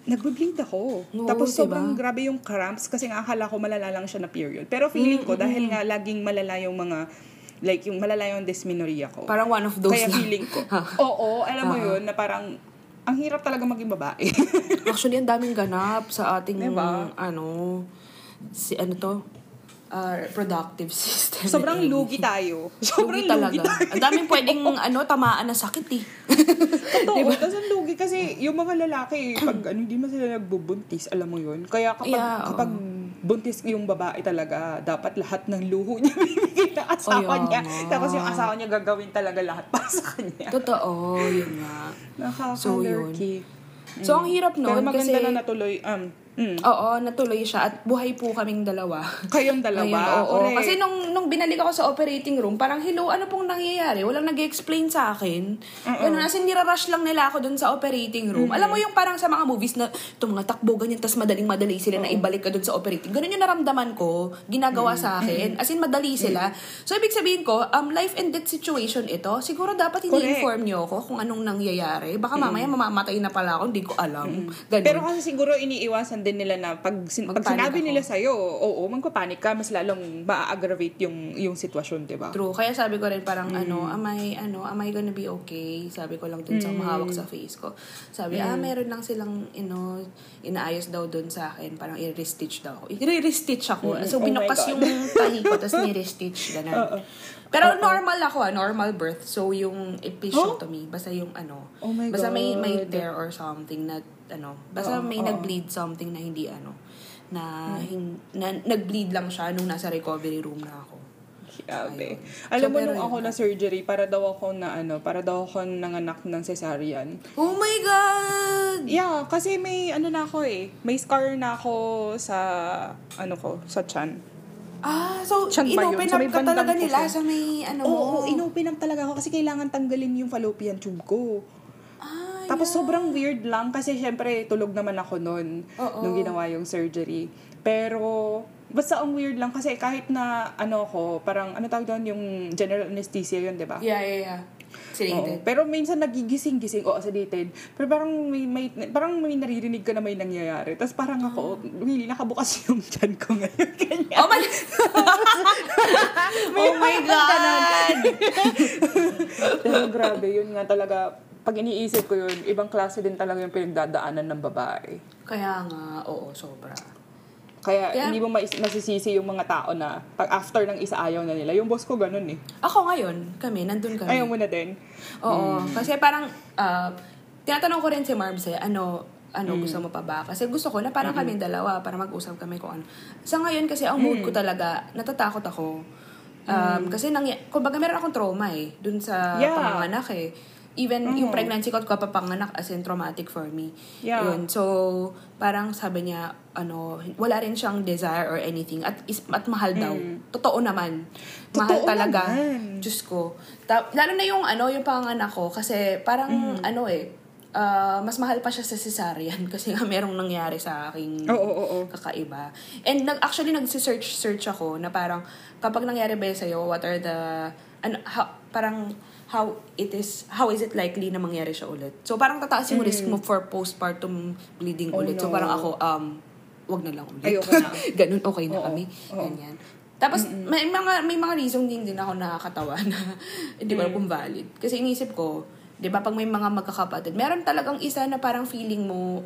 nagbe-bleed ako. Oo, Tapos diba? sobrang grabe yung cramps kasi nga akala ko malala lang siya na period. Pero feeling ko dahil nga laging malala yung mga like yung malala yung dysmenorrhea ko. Parang one of those Kaya lang. feeling ko. Oo, alam mo yun na parang ang hirap talaga maging babae. Actually, ang daming ganap sa ating, Diba? ano, si ano to, uh, reproductive system. Sobrang and lugi tayo. Sobrang Lugi talaga. lugi tayo. Ang daming pwedeng, ano, tamaan na sakit eh. Totoo, Diba? tapos ang lugi kasi yung mga lalaki, pag ano, hindi man sila nagbubuntis, alam mo yun. Kaya kapag, Yeah, kapag buntis yung babae talaga, dapat lahat ng luho niya bibigay ng asawa Kaya niya. nga. Tapos yung asawa niya gagawin talaga lahat para sa kanya. Totoo, yun nga. So, yun. Nakaka-lurky. So, ang hirap Pero nun maganda kasi... na natuloy, um, mm, Oo, natuloy siya at buhay po kaming dalawa. kayong dalawa. Ayun, oo. Correct. Kasi nung, nung binalik ako sa operating room, parang, hello, ano pong nangyayari? Walang nag explain sa akin. Ganun, as in, nirarush lang nila ako dun sa operating room. Alam mo yung parang sa mga movies na ito mga takbo ganyan, tas madaling-madali sila na ibalik ka dun sa operating. Ganun yung naramdaman ko, ginagawa sa akin. As in, madali sila. So, ibig sabihin ko, um, life and death situation ito, siguro dapat ini-inform nyo ako kung anong nangyayari. Baka mamaya mamamatay na pala ako, hindi ko alam. Ganun. Pero kasi siguro iniiwasan din nila na pag, sin- pag sinabi ako. nila sa'yo, oo, magpapanik ka, mas lalong ma-aggravate yung, yung sitwasyon, di ba? True. Kaya sabi ko rin parang ano, am I, ano, am I gonna be okay? Sabi ko lang dun sa mahawak sa face ko. Sabi, ah, meron lang silang, you know, inaayos daw dun sa akin. Parang i-restitch daw ako. I-restitch ako. So, Oh binukas God. yung tahi ko, tapos ni-restitch. Ganun. Pero normal ako ah, normal birth. So, yung episiotomy, basta yung ano, Oh my basta may, may God. tear or something na, ano, basta Oo, may oo. nag-bleed something na hindi, ano, na, hin- na nag-bleed lang siya nung nasa recovery room na ako. Grabe. Ayun. Alam So, mo, nung ako na surgery, para daw ako na ano, para daw ako nanganak ng cesarean. Oh my God! Yeah, kasi may ano na ako eh. May scar na ako sa, ano ko, sa chan. Ah, so yun? inopen up ka talaga nila puso. sa may ano Oo, mo. oo, inopen up talaga ako kasi kailangan tanggalin yung fallopian tube ko. Ah, Tapos yeah. sobrang weird lang kasi syempre tulog naman ako noon Oo. nung ginawa yung surgery. Pero basta ang weird lang kasi kahit na ano ko, parang ano tawag doon yung general anesthesia yun, 'di ba? Yeah, yeah, yeah. Oo. Sedated. Pero minsan nagigising-gising o sedated. Pero parang may, may parang may naririnig ka na may nangyayari. Tapos parang ako, really nakabukas yung chan ko ngayon. Ganyan. Oh my Oh my God! Pero grabe, yun nga talaga, pag iniisip ko yun, ibang klase din talaga yung pinagdadaanan ng babae. Kaya nga, oo, sobra. Kaya Kaya- hindi mo mais- masisisi yung mga tao na pag after ng isa ayaw na nila. Yung boss ko ganun eh. Ako ngayon, kami, nandun kami. Ayaw mo na din. Oo, kasi parang, ah, tinatanong ko rin si Marbs eh, ano, ano, gusto mo pa ba? Kasi gusto ko na parang kami dalawa, para mag-usap kami kung ano. Sa ngayon kasi, ang mood ko talaga, natatakot ako. Um, Kasi, nang, kumbaga meron akong trauma eh, dun sa Yeah. panganganak eh. Even yung pregnancy ko at kapapanganak as in traumatic for me. Yeah. Yun. So, parang sabi niya, ano, wala rin siyang desire or anything. At, is, at mahal daw. Totoo naman. mahal Totoo talaga. naman. Diyos ko. Ta- lalo na yung, ano, yung panganak ko. Kasi parang, ano eh, ah, mas mahal pa siya sa cesarean kasi nga merong nangyari sa aking Oo, oo, oo. kakaiba. And nag, actually, nag-search search ako na parang, kapag nangyari ba yun sa'yo, what are the, ano, how, parang, how it is, how is it likely na mangyari siya ulit. So, parang tataas yung risk mo for postpartum bleeding Mm. Oh, ulit. So, no. parang ako, um, wag na lang ulit. Ayoko na. Ganun, okay na Oo, kami. oo. Ganyan. Tapos, may mga may mga reasoning din ako nakakatawa na hindi ko alam Mm. kung valid. Kasi inisip ko, di ba, pag may mga magkakapatid, meron talagang isa na parang feeling mo,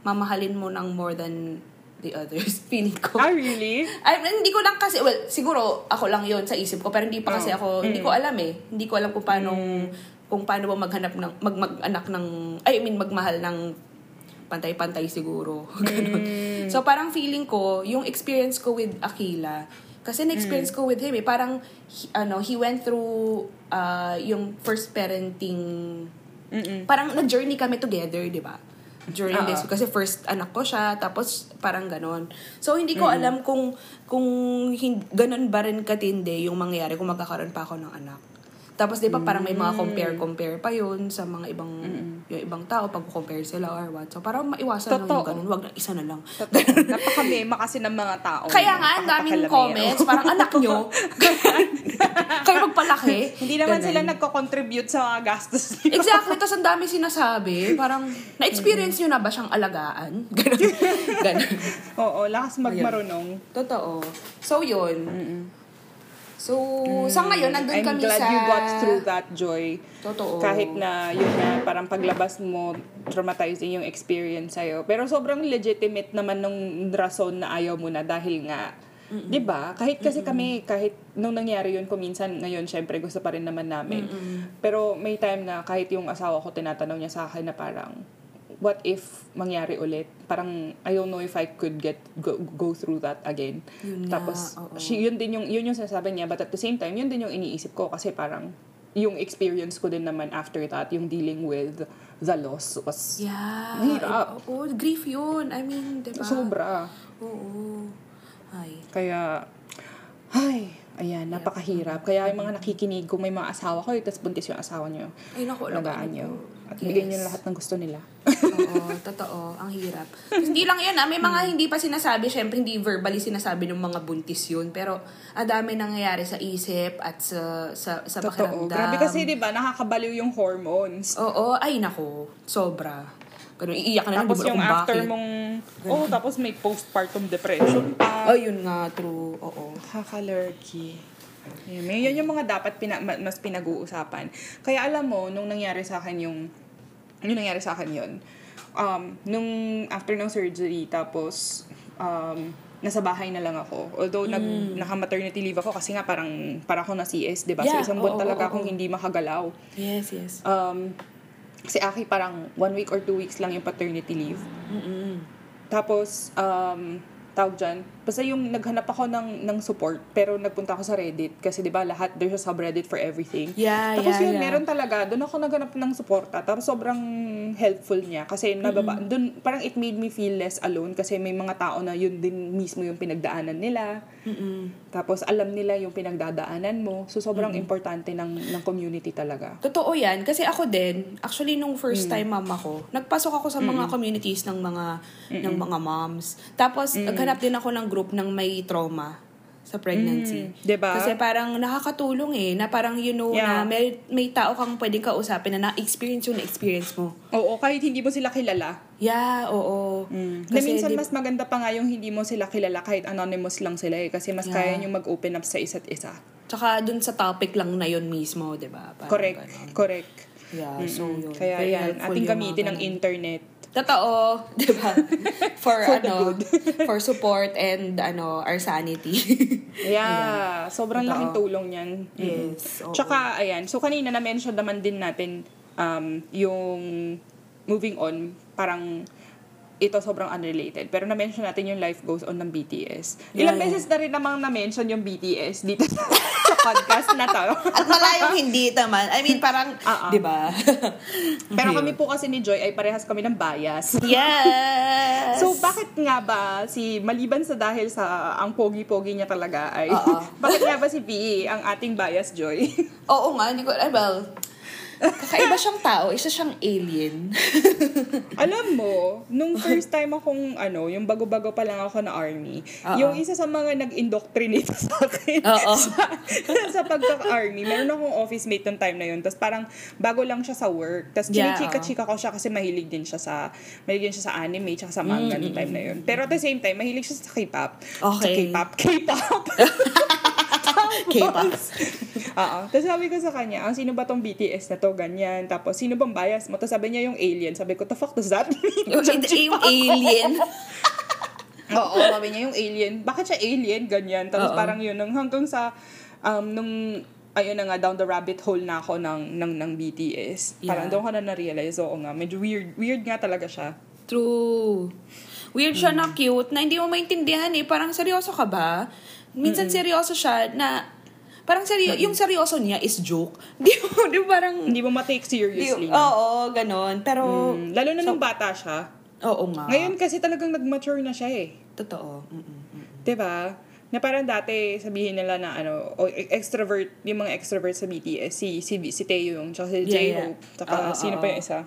mamahalin mo ng more than the others. Feeling ko. Ah, really? Ay, hindi ko lang kasi, well, siguro ako lang yon sa isip ko, pero hindi pa kasi Oh. ako, hindi ko alam eh. Hindi ko alam kung paano, kung paano ba maghanap ng, mag, mag-anak ng, ay, I mean, magmahal ng pantay-pantay siguro. Ganun. So, parang feeling ko, yung experience ko with Akila, kasi na-experience ko with him eh, parang, he- ano, he went through uh, yung first parenting, Mm-mm. parang na-journey kami together, di ba? During Oo. this, kasi first anak ko siya, tapos parang ganon. So, hindi ko alam kung, kung hin- ganon ba rin katindi yung mangyayari kung magkakaroon pa ako ng anak. Tapos, di ba, parang may mga compare-compare pa yun sa mga ibang, yung ibang tao, pag-compare sila or what. So, parang maiwasan lang yung Totoo. ganun. Wag na, isa na lang. Totoo. Napaka-mema kasi ng mga tao. Kaya nga, ang daming comments, parang anak nyo. Kayo magpalaki. Hindi naman Ganun. sila nagko-contribute sa mga gastos niyo. Exactly. Tapos ang dami sinasabi. Parang, na-experience nyo na ba siyang alagaan? Ganon. Ganon. Oo, lakas magmarunong. Totoo. So, yun. So, sa ngayon, nandun I'm kami glad sa... you got through that, Joy. Totoo. Kahit na, yun na, parang paglabas mo, traumatizing yung experience sa'yo. Pero sobrang legitimate naman nung rason na ayaw mo na dahil nga, di ba? Kahit kasi kami, kahit nung nangyari yun ko minsan, ngayon, syempre, gusto pa rin naman namin. Pero may time na kahit yung asawa ko, tinatanong niya sa akin na parang, what if mangyari ulit? Parang, I don't know if I could get, go, go through that again. Yun Tapos, oo. she, yun din yung, yun yung sinasabi niya, but at the same time, yun din yung iniisip ko kasi parang, yung experience ko din naman after that, yung dealing with the loss was Yeah. Mahirap. Oo, grief yun. I mean, di ba? sobra. Oo. Ay. Kaya, ay, ayan, napakahirap. Kaya yung mga nakikinig, kung may mga asawa ko, tapos buntis yung asawa niyo, Ay, naku, alagaan ko. niyo. At Yes. bigyan niyo lahat ng gusto nila. Oo, totoo. Ang hirap. hindi lang yan, ah. May mga hindi pa sinasabi. Siyempre, hindi verbally sinasabi ng mga buntis yun. Pero, ang dami nangyayari sa isip at sa, sa, sa Totoo. pakiramdam. Grabe kasi, di ba, nakakabaliw yung hormones. Oo, ay nako. Sobra. Ganun, iiyak na lang, Tapos yung kung after bakit. mong, oh, tapos may postpartum depression pa. Oh, yun nga, true. Oo. Nakaka-lurky. Yan, may- yan yung mga dapat pina, ma- mas pinag-uusapan. Kaya alam mo, nung nangyari sa akin yung, yung nangyari sa akin yun, um, nung after ng surgery, tapos, um, nasa bahay na lang ako. Although, nag, naka-maternity leave ako kasi nga parang, para ako na CS, di ba? Yeah, so, isang buwan oo, talaga oo, akong oo. hindi makagalaw. Yes, yes. Um, si Aki parang one week or two weeks lang yung paternity leave. Mm-mm. Tapos, um, tawag dyan, basta yung naghanap ako ng, ng support, pero nagpunta ako sa Reddit, kasi di ba lahat, there's a subreddit for everything. Yeah, Tapos yeah, yun, yeah. meron talaga, doon ako naghanap ng suporta, tapos sobrang helpful niya, kasi nababa, doon, parang it made me feel less alone, kasi may mga tao na yun din mismo yung pinagdaanan nila, Mm-mm. tapos alam nila yung pinagdadaanan mo, so sobrang importante ng, ng community talaga. Totoo yan. Kasi ako din, actually nung first time mama ko, nagpasok ako sa mga communities ng mga ng mga moms. Tapos naghanap din ako ng group ng may trauma sa pregnancy. Mm, 'di ba? Kasi parang nakakatulong eh, na parang you know Yeah. na may, may tao kang pwedeng kausapin na na-experience yung na-experience mo. Oo, kahit hindi mo sila kilala. Yeah, oo. na minsan di- mas maganda pa nga yung hindi mo sila kilala kahit anonymous lang sila eh. Kasi mas Yeah. kaya nyo mag-open up sa isa't isa. Tsaka dun sa topic lang na yun mismo, di ba? Correct. ganon. Correct. Yeah, so yun. Kaya Very yan, ating yung gamitin ang internet. Totoo, 'di ba? For, For ano, for support and ano, our sanity. Yeah, sobrang Totoo. laking tulong yan. Yes, oo. Tsaka, ayan, so kanina na-mention naman din natin um, yung moving on, parang ito sobrang unrelated. Pero na-mention natin yung Life Goes On ng BTS. Ilang Yeah, beses na rin namang na-mention yung BTS dito sa, podcast na to. At malayong hindi naman. I mean, parang, ah. di ba? Pero kami po kasi ni Joy ay parehas kami ng bias. Yes! So, bakit nga ba si, maliban sa dahil sa ang pogi-pogi niya talaga ay, Oo. bakit nga ba si PE ang ating bias, Joy? Oo nga, hindi ko, well, kakaiba siyang tao, isa siyang alien. Alam mo, nung first time akong, ano, yung bago-bago pa lang ako na army, Oo. yung isa sa mga nag-indoctrinate sa akin sa, sa pagka-army, meron akong office mate nung time na yun, tapos parang bago lang siya sa work, tapos Yeah, chinichika-chika ko siya kasi mahilig din siya sa, mahilig din siya sa anime, tsaka sa manga nung time na yun. Pero at the same time, mahilig siya sa K-pop. Sa Okay. K-pop. K-pop! K-pop. Oo. Tapos sabi ko sa kanya, ang sino ba tong BTS na to, ganyan. Tapos, sino bang bias mo? Tapos sabi niya yung alien. Sabi ko, the fuck does that mean? yung, yung alien. Oo, sabi niya yung alien. Bakit siya alien? Ganyan. Tapos Oo. parang yun, nung hanggang sa, um, nung, ayun na nga, down the rabbit hole na ako ng, ng, ng BTS. Parang Yeah. doon ko na na-realize, oo nga, medyo weird, weird nga talaga siya. True. Weird siya na cute, na hindi mo maintindihan eh. Parang seryoso ka ba? Minsan seryoso siya na, parang seryo, yung seryoso niya is joke. Di mo, di ba parang, Hindi mo ma-take di, seriously. oo, ganon. Pero, Mm, lalo na nung bata siya. oo nga. Ngayon kasi talagang nag-mature na siya eh. Totoo. Mm-mm, mm-mm. 'Di ba? Na parang dati sabihin nila na ano, o e- extrovert, yung mga extrovert sa BTS, si si si Taeyong, tsaka si Yeah, J-Hope, yeah. tsaka Oo, sino oo. pa yung isa.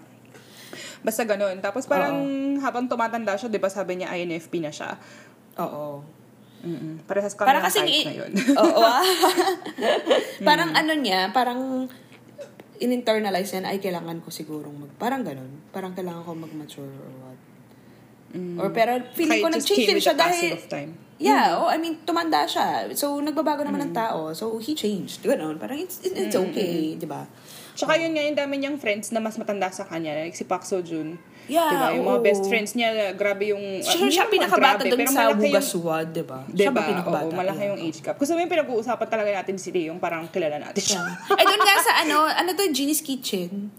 Basta ganun. Tapos parang habang tumatanda siya, 'di ba, sabi niya INFP na siya. Oo. Mm. Parehas kami Para ng kasing type i- ngayon. Oo. ah. parang ano niya, parang in-internalize niya na, ay kailangan ko sigurong mag, parang ganun. Parang kailangan ko mag-mature or what. Or pero feeling Kaya ko nag-change din siya dahil, of time. yeah, oh, I mean, tumanda siya. So, nagbabago naman ng tao. So, he changed. Ganun. Parang it's, it's, it's okay, di ba? Tsaka yun nga, yung dami niyang friends na mas matanda sa kanya, like si Park Seo-joon. Yeah, diba? Yung mga oo. best friends niya, grabe yung... Siya, hindi siya pinakabata pero sa yung- Wugaswad, di ba? Siya Diba? ba pinakabata? Oo, malaki Yeah. yung age gap. Mo yung pinag-uusapan talaga natin si Taeyong, parang kilala natin siya. Ay, doon nga sa ano, ano to, Genie's Kitchen.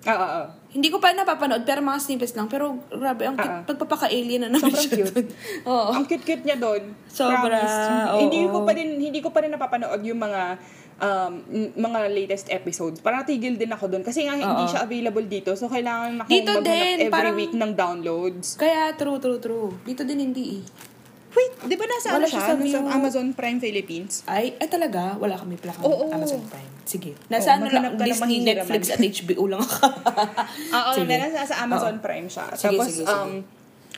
Oo, oo. Hindi ko pa napapanood, pero mga snippets lang. Pero grabe, ang Ah, ah. cute. Pagpapaka-alien na naman Sobrang siya cute. Oo. Ang cute-cute niya doon. Sobra, Promise. Hindi oo. ko pa din hindi ko pa rin napapanood yung mga um, mga latest episodes. Parang tigil din ako doon kasi nga hindi Oo. siya available dito. So kailangan akong Dito maghanap din, every parang- week ng downloads. Kaya, true, true, true. Dito din hindi eh. Wait, di ba nasa Wala ano siya siya? sa Nasa. Amazon Prime Philippines? Ay, ay talaga, wala kami pala kami Oo. Amazon Prime. Sige. Nasa ano maghanap lang, ka ng Disney, mahihiraman. Netflix, at HBO lang ako. Oo, Sige. nasa sa Amazon Prime siya. Sige, Tapos, sige, sige. um,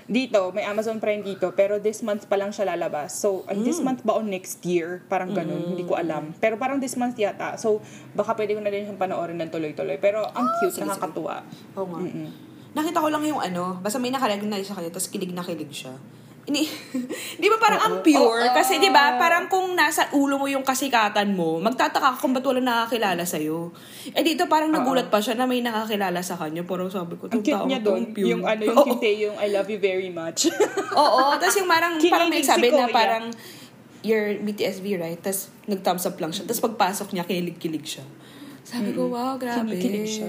dito, may Amazon Prime dito, pero this month pa lang siya lalabas. So, Hmm. this month ba o next year? Parang ganun, hindi ko alam. Pero parang this month yata. So, baka pwede ko na din siyang panoorin ng tuloy-tuloy. Pero ang cute, Ah, sige, nakakatuwa. Oo nga. Nakita ko lang yung ano, basta may nakalagay na sa kanya, tapos kilig na kilig siya. Ini, di ba parang ang pure? Kasi di ba parang kung nasa ulo mo yung kasikatan mo, magtataka ka kung ba't wala nakakilala sa'yo. Eh dito parang nagulat pa siya na may nakakilala sa kanya. Pero sabi ko, Ang "Tong cute taong niya doon. pure." Yung ano, yung Tae, yung I love you very much. Oo, tapos yung parang, parang may sabi na parang, you're BTSV, right? Tapos nag-thumbs up lang siya. Tapos pagpasok niya, kilig-kilig siya. Sabi ko, wow, grabe.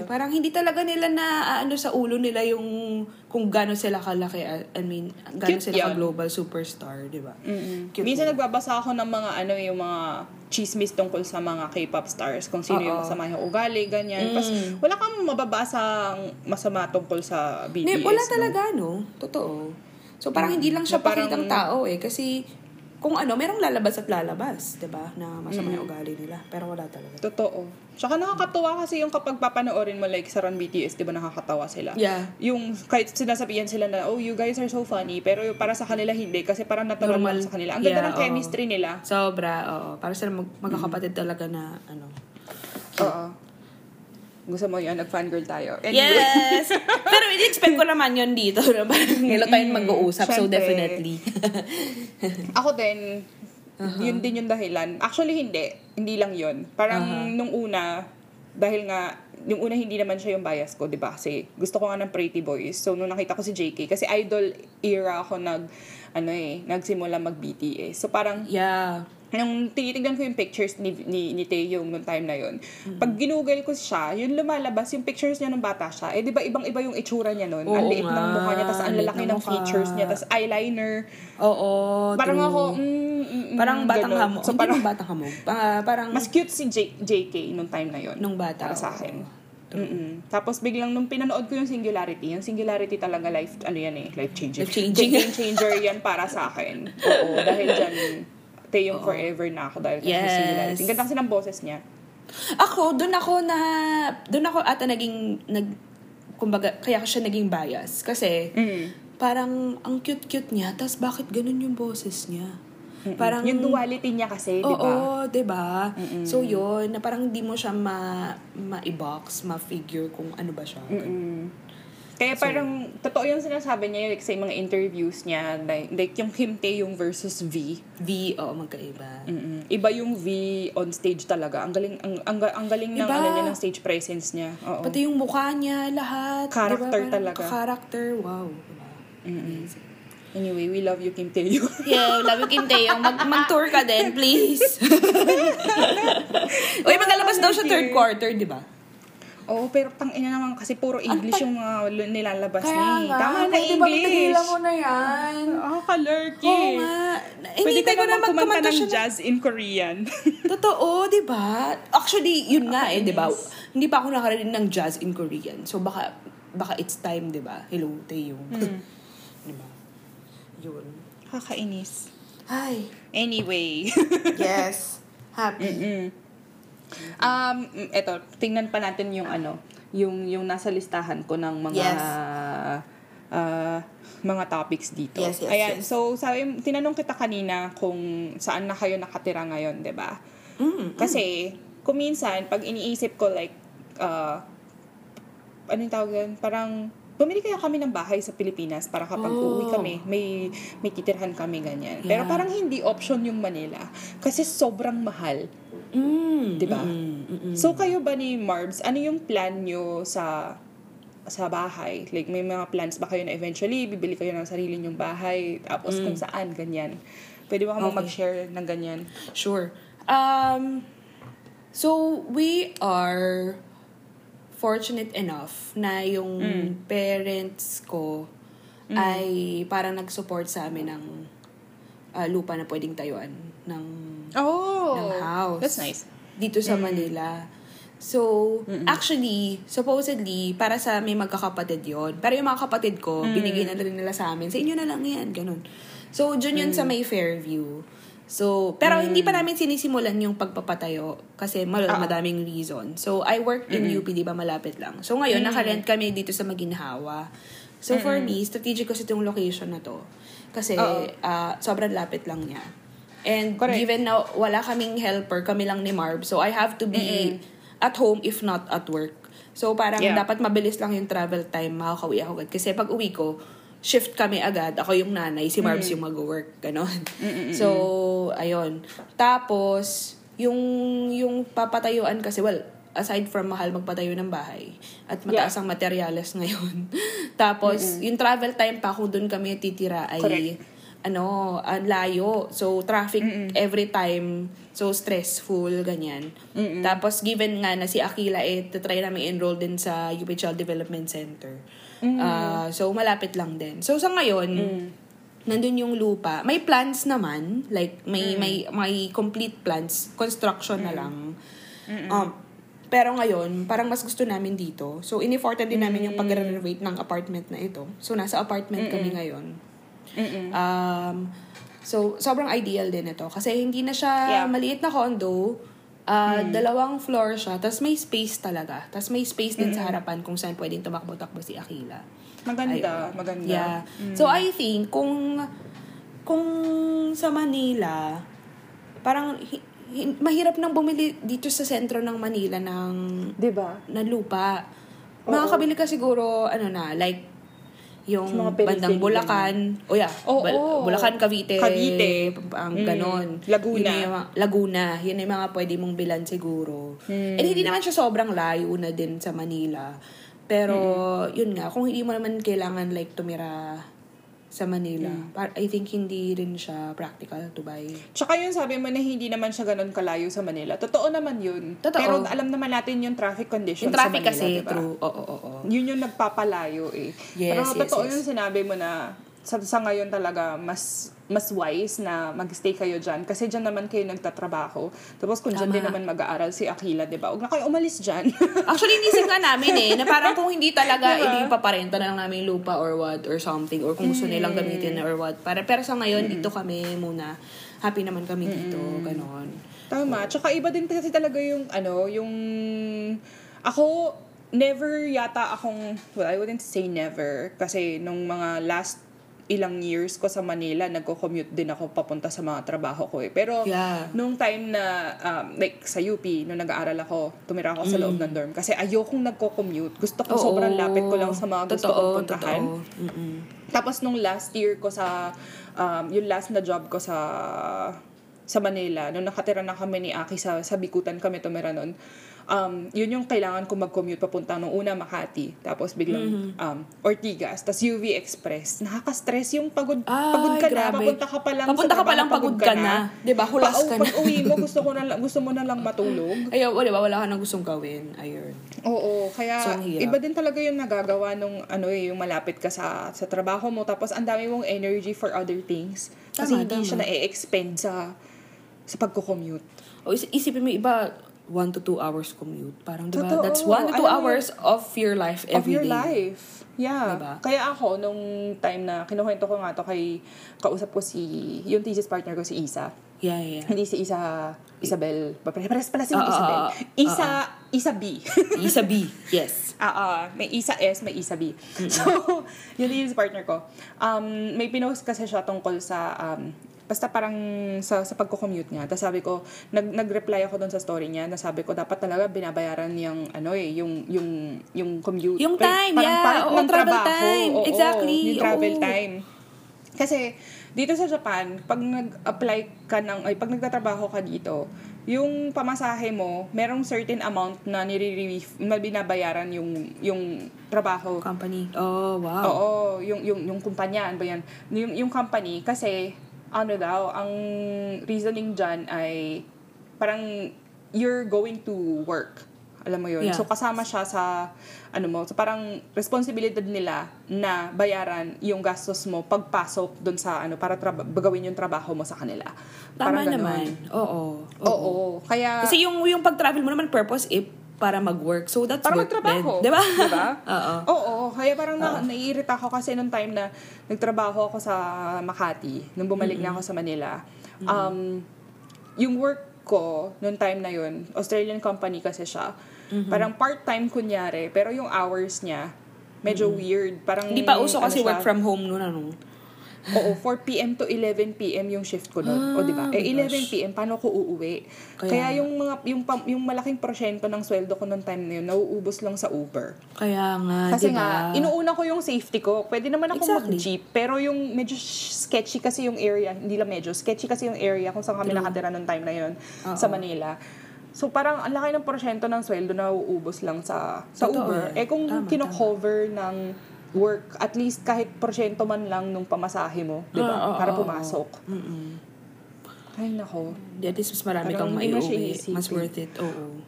Parang hindi talaga nila na ano sa ulo nila yung kung gaano sila kalaki. I mean, Cute sila yan. ka-global superstar, di ba? Minsan yun. nagbabasa ako ng mga ano yung mga chismis tungkol sa mga K-pop stars kung sino yung Oo. masama yung ugali ganyan. Tapos wala kang mababasa masama tungkol sa BTS. Ne, wala no? talaga, no? Totoo. So, parang hindi lang siya Na parang- pakitang tao eh. Kasi, kung ano, merong lalabas at lalabas, di ba? Na masama yung ugali nila. Pero wala talaga. Totoo. Tsaka nakakatuwa kasi yung kapag papanoorin mo like sa Run BTS, di ba nakakatawa sila? Yeah. Yung kahit sinasabihan sila na, oh, you guys are so funny, pero para sa kanila hindi kasi parang natural Normal. sa kanila. Ang ganda Yeah, ng oo. chemistry nila. Sobra, oo. Para sila mag- magkakapatid talaga na, ano. Oo. Gusto mo yun, nag-fangirl tayo. Anyway. Yes! Pero in-expect ko naman yun dito. ngayon tayong mag-uusap. So, syempre. definitely. Ako din, yun din yung dahilan. Actually, hindi. Hindi lang yun. Parang nung una, dahil nga, yung una hindi naman siya yung bias ko, di ba? Kasi gusto ko nga ng Pretty Boys. So, nung nakita ko si JK, kasi idol era ako nag, ano eh, nagsimula mag-BTS. So, parang, yeah. Nung tinitignan ko yung pictures ni, ni, ni Taeyong nung time na yun, pag ginugel ko siya, yun lumalabas, yung pictures niya nung bata siya, eh di ba ibang-iba yung itsura niya nun? Oo ang liit ng mukha niya, tapos ang lalaki ng mukha. features niya, tapos eyeliner. Oo, Parang true. ako, mm, mm, mm, Parang batang ganun. hamog. So Hindi parang, batang hamog. Ah, parang mas cute si J- JK nung time na yun. nung bata. Para sa oo. akin. Mm-mm. Tapos biglang nung pinanood ko yung Singularity, yung Singularity talaga life, ano yan eh, life changing. Life-changing. Game changer yan para sa akin. Oo, dahil dyan, Taeyong forever na ako dahil yes. Sa Singularity. Ang ganda kasi ng boses niya. Ako, doon ako na, doon ako ata naging, nag, kumbaga, kaya ko siya naging bias. Kasi, Mm. parang, ang cute-cute niya, tas bakit ganun yung boses niya? Parang, yung duality niya kasi, di ba? Oo, di ba? So, yun, na parang di mo siya ma, ma-box, ma-figure kung ano ba siya. Mm. Kaya parang, totoo yung sinasabi niya like, sa mga interviews niya, like, like yung Kim Taeyong versus V. V, oo, magkaiba. Mm-mm. Iba yung V on stage talaga. Ang galing ang ang, ang galing ng ano niya ng stage presence niya. Oo. Pati yung mukha niya, lahat. Character di ba? Parang talaga. Character, wow. Diba? Amazing. Anyway, we love you Kim Taeyong. Yeah, love you, Kim Taeyong. Mag, mag-tour ka din, please. Uy, maglalabas daw siya third quarter, di ba? Oo, pero tang ina naman kasi puro English yung mga l- nilalabas niya. eh. Tama na English. tigilan mo na yan? Ah, ka-lurky. Oo nga. Pwede ka ko na naman kumanta ng siya. jazz in Korean. Totoo, di ba? Actually, yun nga eh, di ba? Hindi pa ako nakarinig ng jazz in Korean. So, baka baka it's time, di ba? Hello, Taeyong. di ba? Yun. Kakainis. Ay. Anyway. Yes. Happy. Mm. Um, eto, tingnan pa natin yung ano, yung yung nasa listahan ko ng mga Yes. ah, mga topics dito. Yes, yes, Ayan, yes. so sabi tinanong kita kanina kung saan na kayo nakatira ngayon, 'di ba? Mm, Kasi kung minsan pag iniisip ko like uh, ano yung tawag doon? Parang bumili kaya kami ng bahay sa Pilipinas para kapag Oh. uuwi kami, may may titirhan kami ganyan. Pero Yeah. parang hindi option yung Manila kasi sobrang mahal. Mm, 'Di ba? mm, mm, mm. So kayo ba ni Marbs, ano yung plan nyo sa sa bahay? Like may mga plans ba kayo na eventually bibili kayo ng sarili nyong bahay tapos kung saan ganyan? Pwede ba Mm. Okay. mag-share ng ganyan? Sure. Um, so, we are fortunate enough na yung parents ko ay parang nag-support sa amin ng ah, lupa na pwedeng tayuan ng, Oh, ng house. That's nice. Dito sa Manila. So, actually, supposedly, para sa may magkakapatid yon Pero yung mga kapatid ko, binigay na rin nila sa amin. Sa inyo na lang yan, ganun. So, dyan yun sa may Fairview. So, pero hindi pa namin sinisimulan yung pagpapatayo kasi mal- madaming reason. So, I work in UP, di ba, malapit lang. So, ngayon, nakarent kami dito sa Maginhawa. So, for me, strategic kasi itong location na to. Kasi, ah, sobrang lapit lang niya. And Correct. given na wala kaming helper, kami lang ni Marb, so I have to be at home if not at work. So, parang Yeah. dapat mabilis lang yung travel time, makakauwi ako agad. Kasi pag uwi ko, shift kami agad. Ako yung nanay, si Marbs yung mag-work. Ganon. So, ayun. Tapos, yung, yung papatayuan kasi, well, aside from mahal magpatayo ng bahay at mataas ang materyales ngayon. Tapos, yung travel time pa kung doon kami titira ay Correct. ano, ang layo. So, traffic every time. So, stressful, ganyan. Tapos, given nga na si Akila, eh, try namin enroll din sa UP Child Development Center. Ah, so, malapit lang din. So, sa ngayon, nandun yung lupa. May plans naman. Like, may, may, may complete plans. Construction na lang. Um, pero ngayon, parang mas gusto namin dito. So, inifortan din namin yung pag-renovate ng apartment na ito. So, nasa apartment kami ngayon. Um, so, sobrang ideal din ito. Kasi hindi na siya Yeah. maliit na condo. Ah, Dalawang floor siya. Tapos may space talaga. Tapos may space din sa harapan kung saan pwedeng tumakbo-takbo si Akila. Maganda, Ayun. maganda. Yeah. So, I think, kung, kung sa Manila, parang mahirap nang bumili dito sa sentro ng Manila ng, 'Di ba? na lupa. Makakabili ka siguro, ano na, like, yung Sa mga bandang Bulacan. O yeah, Oo. Bul- Bulacan, Cavite. Cavite. Ang Mm. ganon. Laguna. Yun yung Laguna. Yun yung mga pwede mong bilan siguro. Mm. And hindi naman siya sobrang layo na din sa Manila. Pero, yun nga, kung hindi mo naman kailangan like tumira sa Manila. Par- I think hindi rin siya practical to buy. Tsaka yun sabi mo na hindi naman siya ganun kalayo sa Manila. Totoo naman yun. Totoo. Pero alam naman natin yung traffic conditions Yung traffic sa Manila, kasi, diba? true. Oo, oo, oo. Yun yung nagpapalayo eh. Yes, Pero yes, totoo yes. yung sinabi mo na sa, sa ngayon talaga mas mas wise na magstay kayo dyan kasi dyan naman kayo nagtatrabaho. Tapos kung Tama. din naman mag-aaral si Akila, di ba? Huwag na kayo umalis dyan. Actually, inisip nga namin eh, na parang kung hindi talaga, Diba? hindi paparenta na lang namin lupa or what, or something, or kung gusto nilang Mm. gamitin or what. Para, pero sa ngayon, dito kami muna. Happy naman kami dito, ganon. Tama. Tsaka iba din kasi talaga yung, ano, yung... Ako, never yata akong... Well, I wouldn't say never. Kasi nung mga last ilang years ko sa Manila, nagko-commute din ako papunta sa mga trabaho ko eh. Pero Yeah. nung time na, um, like sa UP, nung nag-aaral ako, tumira ako sa loob ng dorm. Kasi ayokong nagko-commute. Gusto ko Mm. Oo. sobrang lapit ko lang sa mga gusto Totoo, kong puntahan. Totoo, Mm-mm. Tapos nung last year ko sa, um, yung last na job ko sa sa Manila, nung nakatira na kami ni Aki sa, sa Bikutan kami tumira nun, um, yun yung kailangan ko mag-commute papunta nung una Makati, tapos biglang Mm-hmm. um, Ortigas, tapos UV Express. Nakaka-stress yung pagod, Ay, pagod ka na, grabe. papunta ka pa lang Papunta sa ka pa lang, pagod ka na. Diba? Hulas Pa- ka na. Pag uwi mo, gusto, ko na, gusto mo na lang matulog. Ayaw, wala ba? Wala ka nang gustong gawin. Ayun. Oo, kaya So, iba din talaga yung nagagawa nung ano eh, yung malapit ka sa sa trabaho mo tapos ang dami mong energy for other things. Kasi Tama, hindi tama. siya na-expend sa sa pagko-commute. O is- isipin mo iba, one to two hours commute. Parang, diba? Totoo. That's one to two Alam hours of your life of every your day. life. Yeah. Diba? Kaya ako, nung time na kinukwento ko nga to kay, kausap ko si, yung thesis partner ko si Isa. Yeah, yeah. Hindi si Isa, Isabel. Pares pala si Ah, ah, Isabel. ah, ah. Isa, Isa B. Isa B. Yes. Ah, ah, may isa S, may isa B. So, yun yung partner ko. Um, may pinost kasi siya tungkol sa, um, basta parang sa, sa pagko-commute niya. Tapos sabi ko, nag, nag-reply ako doon sa story niya na sabi ko, dapat talaga binabayaran yung, ano eh, yung, yung, yung commute. Yung Parang- time, parang yeah. part Oo, ng travel trabaho. time. Oo, Exactly. Yung travel Oo. time. Kasi, dito sa Japan, pag nag-apply ka ng, ay, pag nagtatrabaho ka dito, yung pamasahe mo, merong certain amount na nire-relief, na binabayaran yung, yung trabaho. Company. Oh, wow. Oo, yung, yung, yung kumpanya, ano ba yan? Yung, yung company, kasi, ano daw, ang reasoning dyan ay, parang, you're going to work. Alam mo yun? Yeah. So, kasama siya sa, ano mo, so parang responsibilidad nila na bayaran yung gastos mo pagpasok dun sa, ano, para traba- gawin yung trabaho mo sa kanila. Tama Parang naman. Oo. Oo. Kaya, Kasi yung, yung pag-travel mo naman purpose eh, para mag-work. So, that's para work magtrabaho. din. Diba? Diba? Oo. Oo. Kaya parang na, naiirita ako kasi nung time na nagtrabaho ako sa Makati, nung bumalik na ako sa Manila. Um, yung work ko, nung time na yun, Australian company kasi siya. Parang part-time kunyari, pero yung hours niya, medyo weird. Parang, Hindi pa uso ano kasi siya, work from home noon, ano? Oo, 4 p.m. to 11 p.m. yung shift ko noon. o, di ba? Ah, Eh, my 11 gosh. p.m. paano ko uuwi? Kaya Kaya, yung mga yung yung malaking porsyento ng sweldo ko noong time na yun, nauubos lang sa Uber. Kaya nga, Kasi diba? nga, inuuna ko yung safety ko. Pwede naman ako Exactly. mag-jeep, pero yung medyo sketchy kasi yung area, hindi lang medyo, sketchy kasi yung area kung saan kami nakatira noong time na yun sa Manila. So parang ang laki ng porsyento ng sweldo na uuubos lang sa sa Totoo Uber. Eh kung Tama, kino-cover ng work, at least kahit porsyento man lang nung pamasahe mo, di ba? Oo, oo, Para pumasok. Mm-mm. Ay, nako. At least mas marami Parang kang maiuwi. iisipin. Mas worth it. Oo.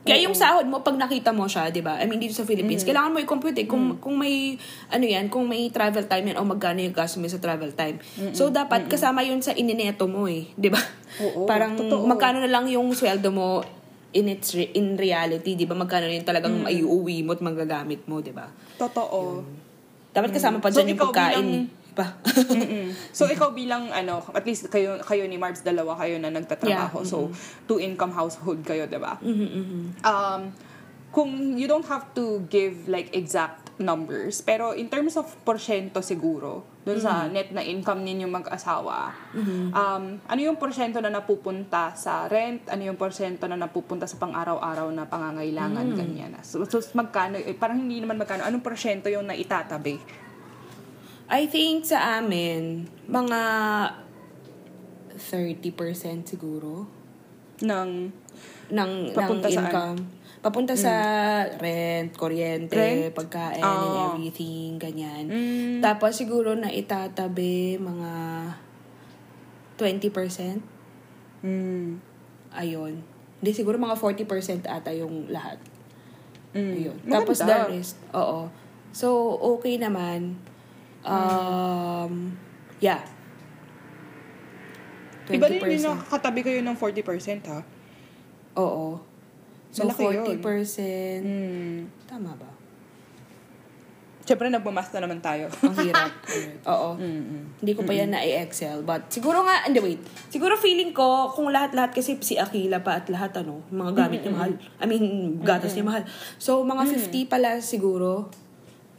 Kaya yung sahod mo, pag nakita mo siya, di ba? I mean, dito sa Philippines, Mm. kailangan mo i-compute eh. Kung, kung may, ano yan, kung may travel time yan, o magkano yung gasto mo sa travel time. So, dapat kasama yun sa inineto mo eh. Di ba? Oo, Parang, totoo. magkano na lang yung sweldo mo in its re- in reality, di ba? Magkano na yung talagang maiuwi mo at magagamit mo, di ba? Totoo. Dapat kasama pa So, dyan yung ikaw pagkain bilang- eh. Mm-mm. So, ikaw bilang, ano, at least kayo, kayo ni Marbs, dalawa kayo na nagtatrabaho. Yeah, So, two-income household kayo, di ba? Mhm, mhm. um, kung you don't have to give like exact numbers, pero in terms of porsyento siguro, dun sa net na income ninyo mag-asawa, um, ano yung porsyento na napupunta sa rent, ano yung porsyento na napupunta sa pang-araw-araw na pangangailangan, ganyan. So, so, magkano, eh, parang hindi naman magkano, anong porsyento yung naitatabi? I think sa amin, mga 30% siguro. ng ng, ng saan? Papunta sa rent, kuryente, Rent? pagkain, Ah. and everything, ganyan. Mm. Tapos siguro na itatabi mga 20%. Mm. Ayun. Hindi, siguro mga 40% ata yung lahat. Mm. Ayun. Maganda. Tapos the rest, oo. So, okay naman. Um, yeah. Iba din yung nakakatabi kayo ng 40% ha? Oo. So, Malaki yun. 40%. Mm. Tama ba? Siyempre, nagmamas na naman tayo. Ang hirap. Oo. Mm-mm. Hindi ko pa yan na-excel. But siguro nga, hindi wait. Siguro feeling ko, kung lahat-lahat kasi si Akila pa at lahat ano, mga gamit niya mahal. I mean, gatas niya mahal. So, mga 50 pala siguro.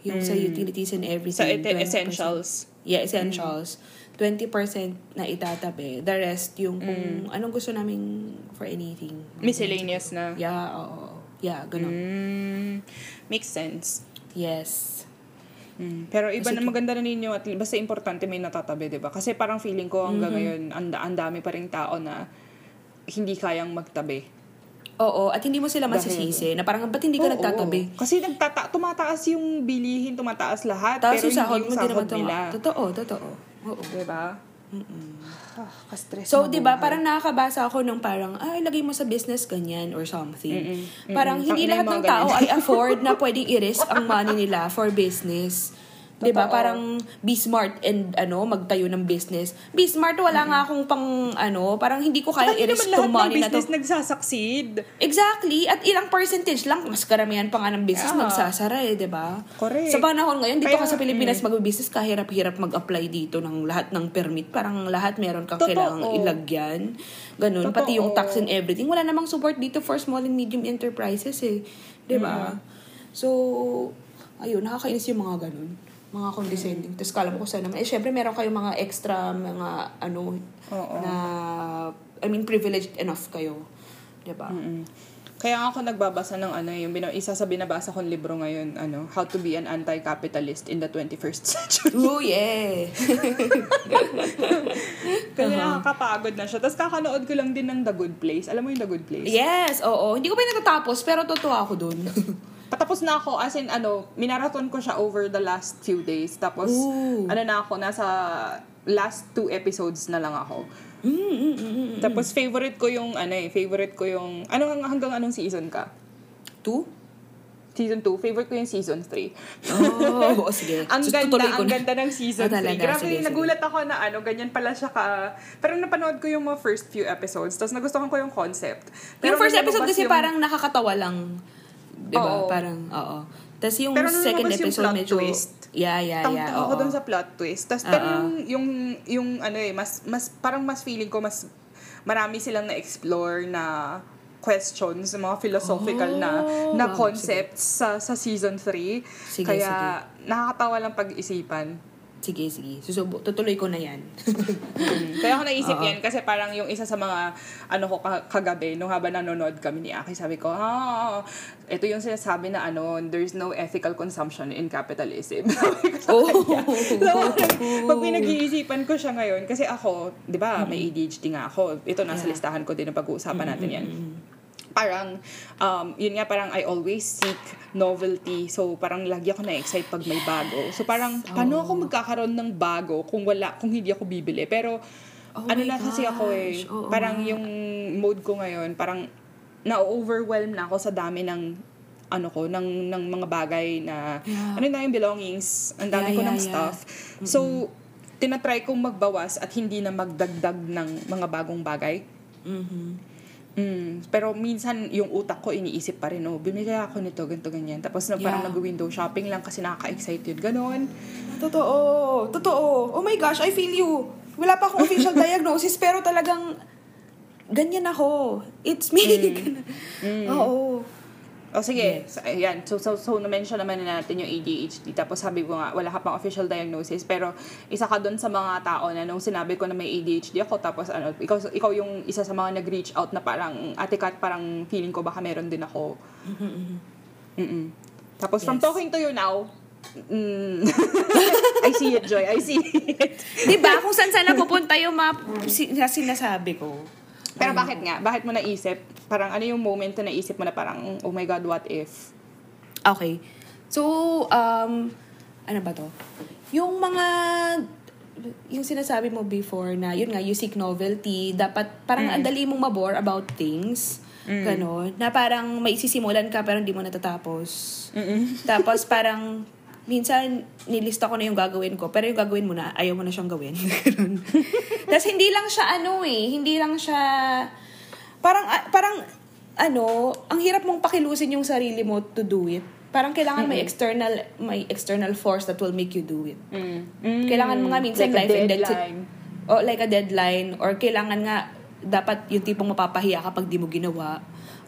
Yung sa utilities and everything. Sa ete- 20%. essentials. Yeah, essentials. 20% na itatabi. The rest, yung kung anong gusto namin for anything. Miscellaneous na. Yeah, oo. Yeah, ganun. Mm. Makes sense. Yes. Mm. Pero iba na maganda na ninyo at basta importante may natatabi, 'di ba? Kasi parang feeling ko hanggang ngayon ang dami pa ring tao na hindi kayang magtabi. Oo, at hindi mo sila masisisi na parang, ba't hindi ka Oo. nagtatabi? Kasi nagtata tumataas yung bilihin, tumataas lahat, Tapos pero yung sahod hindi mo, yung sahod nila. Totoo, totoo. Oo. 'Di ba? Ah, ka-stress So, di ba, parang nakakabasa ako ng parang, ay, lagay mo sa business ganyan or something. Mm-mm. Parang Mm-mm. hindi Tangina lahat ng tao ay afford na pwedeng i-risk ang money nila for business. Di ba? Parang be smart and ano, magtayo ng business. Be smart, wala nga akong pang ano, parang hindi ko kaya i-risk tong money na to. business nagsasucceed. Exactly. At ilang percentage lang, mas karamihan pa nga ng business Yeah. magsasara eh, di ba? Correct. Sa panahon ngayon, dito Kaya, ka sa Pilipinas, mm. mag-business, kahirap-hirap mag-apply dito ng lahat ng permit. Parang lahat meron kang Totoo. kailangang ilagyan. Ganun. Totoo. Pati yung tax and everything. Wala namang support dito for small and medium enterprises eh. Di ba? So, ayun, nakakainis yung mga ganun mga condescending. Tapos kala mo ko sana, eh syempre meron kayong mga extra, mga ano, Oo. na, I mean, privileged enough kayo. Di ba? Mm. Kaya nga ako nagbabasa ng ano, yung bina- isa sa binabasa kong libro ngayon, ano, How to be an Anti-Capitalist in the 21st Century. Ooh, yeah! Kasi nakakapagod na siya. Tapos kakanood ko lang din ng The Good Place. Alam mo yung The Good Place? yes, oo. Hindi ko pa natatapos, pero totoo ako dun. Patapos na ako, as in, ano, minaraton ko siya over the last few days. Tapos, Ooh. ano na ako, nasa last two episodes na lang ako. mm, mm, mm, mm. Tapos, favorite ko yung, ano eh, favorite ko yung, ano, hang- hanggang anong season ka? Two? Season 2, favorite ko yung season 3. Oh, sige. ang So, ganda, ang na. ganda ng season 3. Ah? Grabe, Sige, sige. nagulat ako na ano, ganyan pala siya ka... Pero napanood ko yung mga first few episodes, tapos nagustuhan ko yung concept. Pero yung first episode kasi yung- parang nakakatawa lang. Di ba? Oo. Parang, oo. Tapos yung Pero nung second lumabas yung episode plot medyo... twist, yeah, yeah, yeah. Tangtang ako oo. dun sa plot twist. Tas, pero yung, yung, yung, ano eh, mas, mas, parang mas feeling ko, mas, marami silang na-explore na questions, mga philosophical na Oh, na wow, concepts sa sa season 3. Sige, Kaya nakakatawa lang pag-isipan. Sige, sige. Susubo. Tutuloy ko na yan. Kaya ako naisip Oo. yan kasi parang yung isa sa mga ano ko ka- kagabi nung habang nanonood kami ni Aki sabi ko ah ito yung sinasabi na ano there's no ethical consumption in capitalism. Sabi ko sa Oh. kanya. So, pag pinag-iisipan ko siya ngayon kasi ako 'di ba may ADHD nga ako. Ito nasa Yeah. listahan ko din na pag-uusapan natin yan parang, um, yun nga, parang I always seek novelty. So, parang lagi ako na-excite pag may bago. So, parang, paano ako magkakaroon ng bago kung wala, kung hindi ako bibili? Pero, Oh ano na kasi ako eh, oo parang nga. yung mode ko ngayon, parang, na-overwhelm na ako sa dami ng ano ko, ng, ng mga bagay na, Yeah. ano na yung belongings, ang dami Yeah, ko ng yeah, yeah. stuff. So, tinatry kong magbawas at hindi na magdagdag ng mga bagong bagay. Mhm. Mm, pero minsan yung utak ko iniisip pa rin, oh, bumili ako nito, ganito, ganyan. Tapos na parang Yeah. nag-window shopping lang kasi nakaka-excite yun. Ganon. Totoo. Totoo. Oh my gosh, I feel you. Wala pa akong official diagnosis, pero talagang ganyan ako. It's me. Oo. O sige, so, ayan. So, so, so na-mention naman na natin yung ADHD. Tapos sabi ko nga, wala ka pang official diagnosis. Pero isa ka doon sa mga tao na nung sinabi ko na may ADHD ako, tapos ano, ikaw, ikaw yung isa sa mga nag-reach out na parang, ate Kat, parang feeling ko baka meron din ako. Mm-mm. Tapos from Yes. talking to you now, mm, I see it, Joy. I see it. Di ba? Kung saan sana pupunta yung mga si- na sinasabi ko. Pero Ayun bakit nga? Bakit mo naisip? Parang ano yung moment na naisip mo na parang, oh my God, what if? Okay. So, um, ano ba to? Yung mga, yung sinasabi mo before na, yun nga, you seek novelty, dapat parang ang dali mong mabore about things. Ganon. Na parang may isisimulan ka pero hindi mo natatapos. Tapos parang, minsan nilista ko na yung gagawin ko, pero yung gagawin mo na, ayaw mo na siyang gawin. Tapos hindi lang siya ano eh, hindi lang siya, parang, ah, parang, ano, ang hirap mong pakilusin yung sarili mo to do it. Parang kailangan may external may external force that will make you do it. Kailangan mo nga minsan Like life and death. deadline. Oh, like a deadline or kailangan nga dapat yung tipong mapapahiya kapag di mo ginawa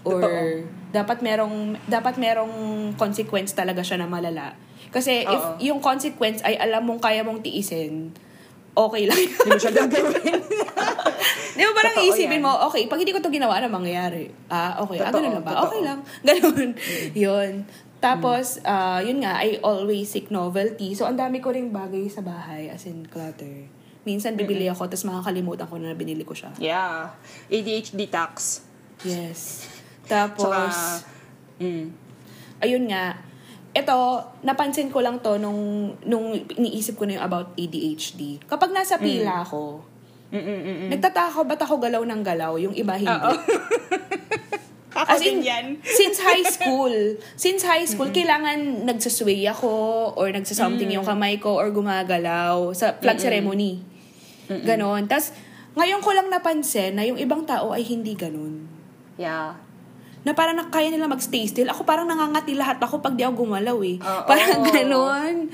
or Totoo. dapat merong dapat merong consequence talaga siya na malala. Kasi if Oo. yung consequence ay alam mong kaya mong tiisin, okay lang. Hindi mo siya gagawin. Di ba parang Totoo iisipin yan. mo, okay, pag hindi ko to ginawa, ano mangyayari? Ah, okay. ah, Totoo, ganun lang ba? totoo. Okay lang. Ganun. yun. Tapos, ah, yun nga, I always seek novelty. So, ang dami ko ring bagay sa bahay, as in clutter. Minsan, bibili ako, tapos makakalimutan ko na binili ko siya. yeah. ADHD tax. Yes. Tapos, Tsaka, mm. ayun nga, ito, napansin ko lang to nung, nung iniisip ko na yung about ADHD. Kapag nasa pila ako, Mm-mm-mm. nagtataka ba't ako galaw ng galaw? Yung iba hindi. As in, yan. since high school, since high school, kailangan nagsasway ako or nagsasomething yung kamay ko or gumagalaw sa flag ceremony. Ganon. Tapos, ngayon ko lang napansin na yung ibang tao ay hindi ganon. Yeah. Na parang na- kaya nila magstay still. Ako parang nangangati lahat ako pag di ako gumalaw eh. Oo. parang ganon.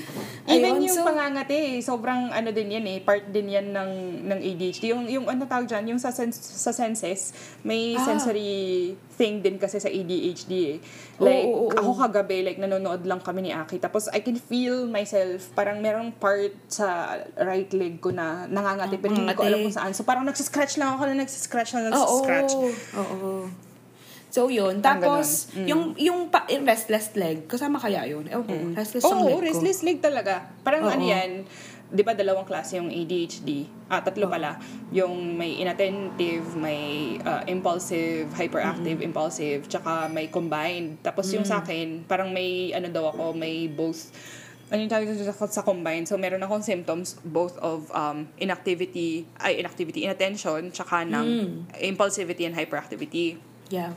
Even Ayun, yung so- pangangati, eh, sobrang ano din yan eh, part din yan ng, ng ADHD. Yung, yung ano tawag dyan, yung sa, sens- sa senses, may Ah. sensory thing din kasi sa ADHD eh. Like, Oo, oo, oo. ako kagabi, like, nanonood lang kami ni Aki. Tapos, I can feel myself, parang merong part sa right leg ko na nangangati, pero hindi ko alam kung saan. So, parang nagsascratch lang ako na nagsascratch lang, Oo. nagsascratch. Oo. So, yun. Tapos. Mm. yung, yung pa, yung restless leg, kasama kaya yun? Ewan ko, restless Oo, leg ko. restless leg talaga. Parang Oo. ano yan, di ba dalawang klase yung ADHD? Ah, tatlo pala. Yung may inattentive, may ah, impulsive, hyperactive, impulsive, tsaka may combined. Tapos yung sa akin, parang may ano daw ako, may both ano yung tawag sa, sa combined? So, meron akong symptoms both of um, inactivity, ay, inactivity, inattention, tsaka ng impulsivity and hyperactivity. Yeah.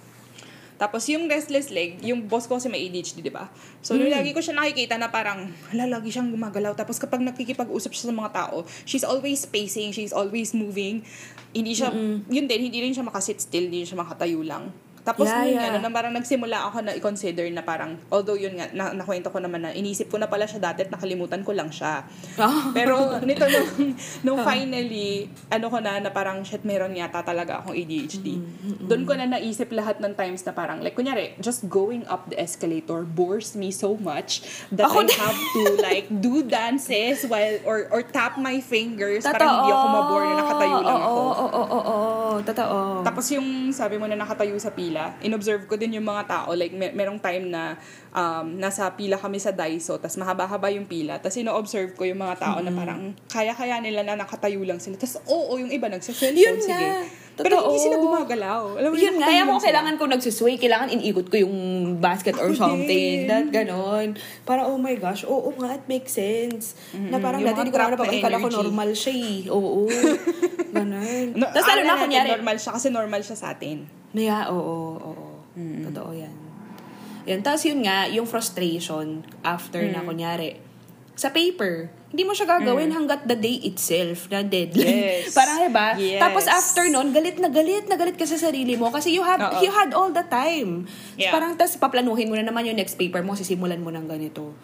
Tapos yung restless leg, yung boss ko kasi may ADHD, di ba? So, nung lagi ko siya nakikita na parang, hala, lagi siyang gumagalaw. Tapos kapag nakikipag-usap siya sa mga tao, she's always pacing, she's always moving. Hindi siya, yun din, hindi rin siya makasit still, hindi siya makatayo lang. Tapos Yeah, yun yeah. nga, no, na parang nagsimula ako na i-consider na parang, although yun nga, na, nakwento ko naman na inisip ko na pala siya dati at nakalimutan ko lang siya. Oh. Pero nito nung, nung finally, ano ko na, na parang, shit, meron yata talaga akong ADHD. Doon ko na naisip lahat ng times na parang, like, kunyari, just going up the escalator bores me so much that Ako I have to, like, do dances while, or, or tap my fingers para hindi ako mabore na nakatayo lang ako. Oo, oo, oo, oo, totoo. Tapos yung sabi mo na nakatayo sa pila, inobserve ko din yung mga tao. Like, mer- merong time na um, nasa pila kami sa Daiso, tapos mahaba-haba yung pila. Tapos ino-observe ko yung mga tao na parang kaya-kaya nila na nakatayo lang sila. Tapos oo, yung iba nagsa-cellphone, Yun sige. nga. Pero Totoo. hindi sila gumagalaw. Alam mo, Yun kaya mo kailangan kung nagsusway, kailangan iniikot ko yung basket or Ako something. din. That, ganon. Para, oh my gosh, oo nga, it makes sense. Na parang Yung dati hindi ko na napapakala ko energy. normal siya eh. Oo. ganon. No, Tapos lalo akala na kunyari, normal siya kasi normal siya sa atin. Yeah, oo, oo. Totoo yan. Yan. Tapos yun nga, yung frustration after na kunyari, sa paper, hindi mo siya gagawin hanggat the day itself na deadline. Yes. Parang diba? Yes. Tapos after nun, galit na galit na galit ka sa sarili mo kasi you have Oo. you had all the time. Yeah. Parang tas paplanuhin mo na naman yung next paper mo, sisimulan mo ng ganito.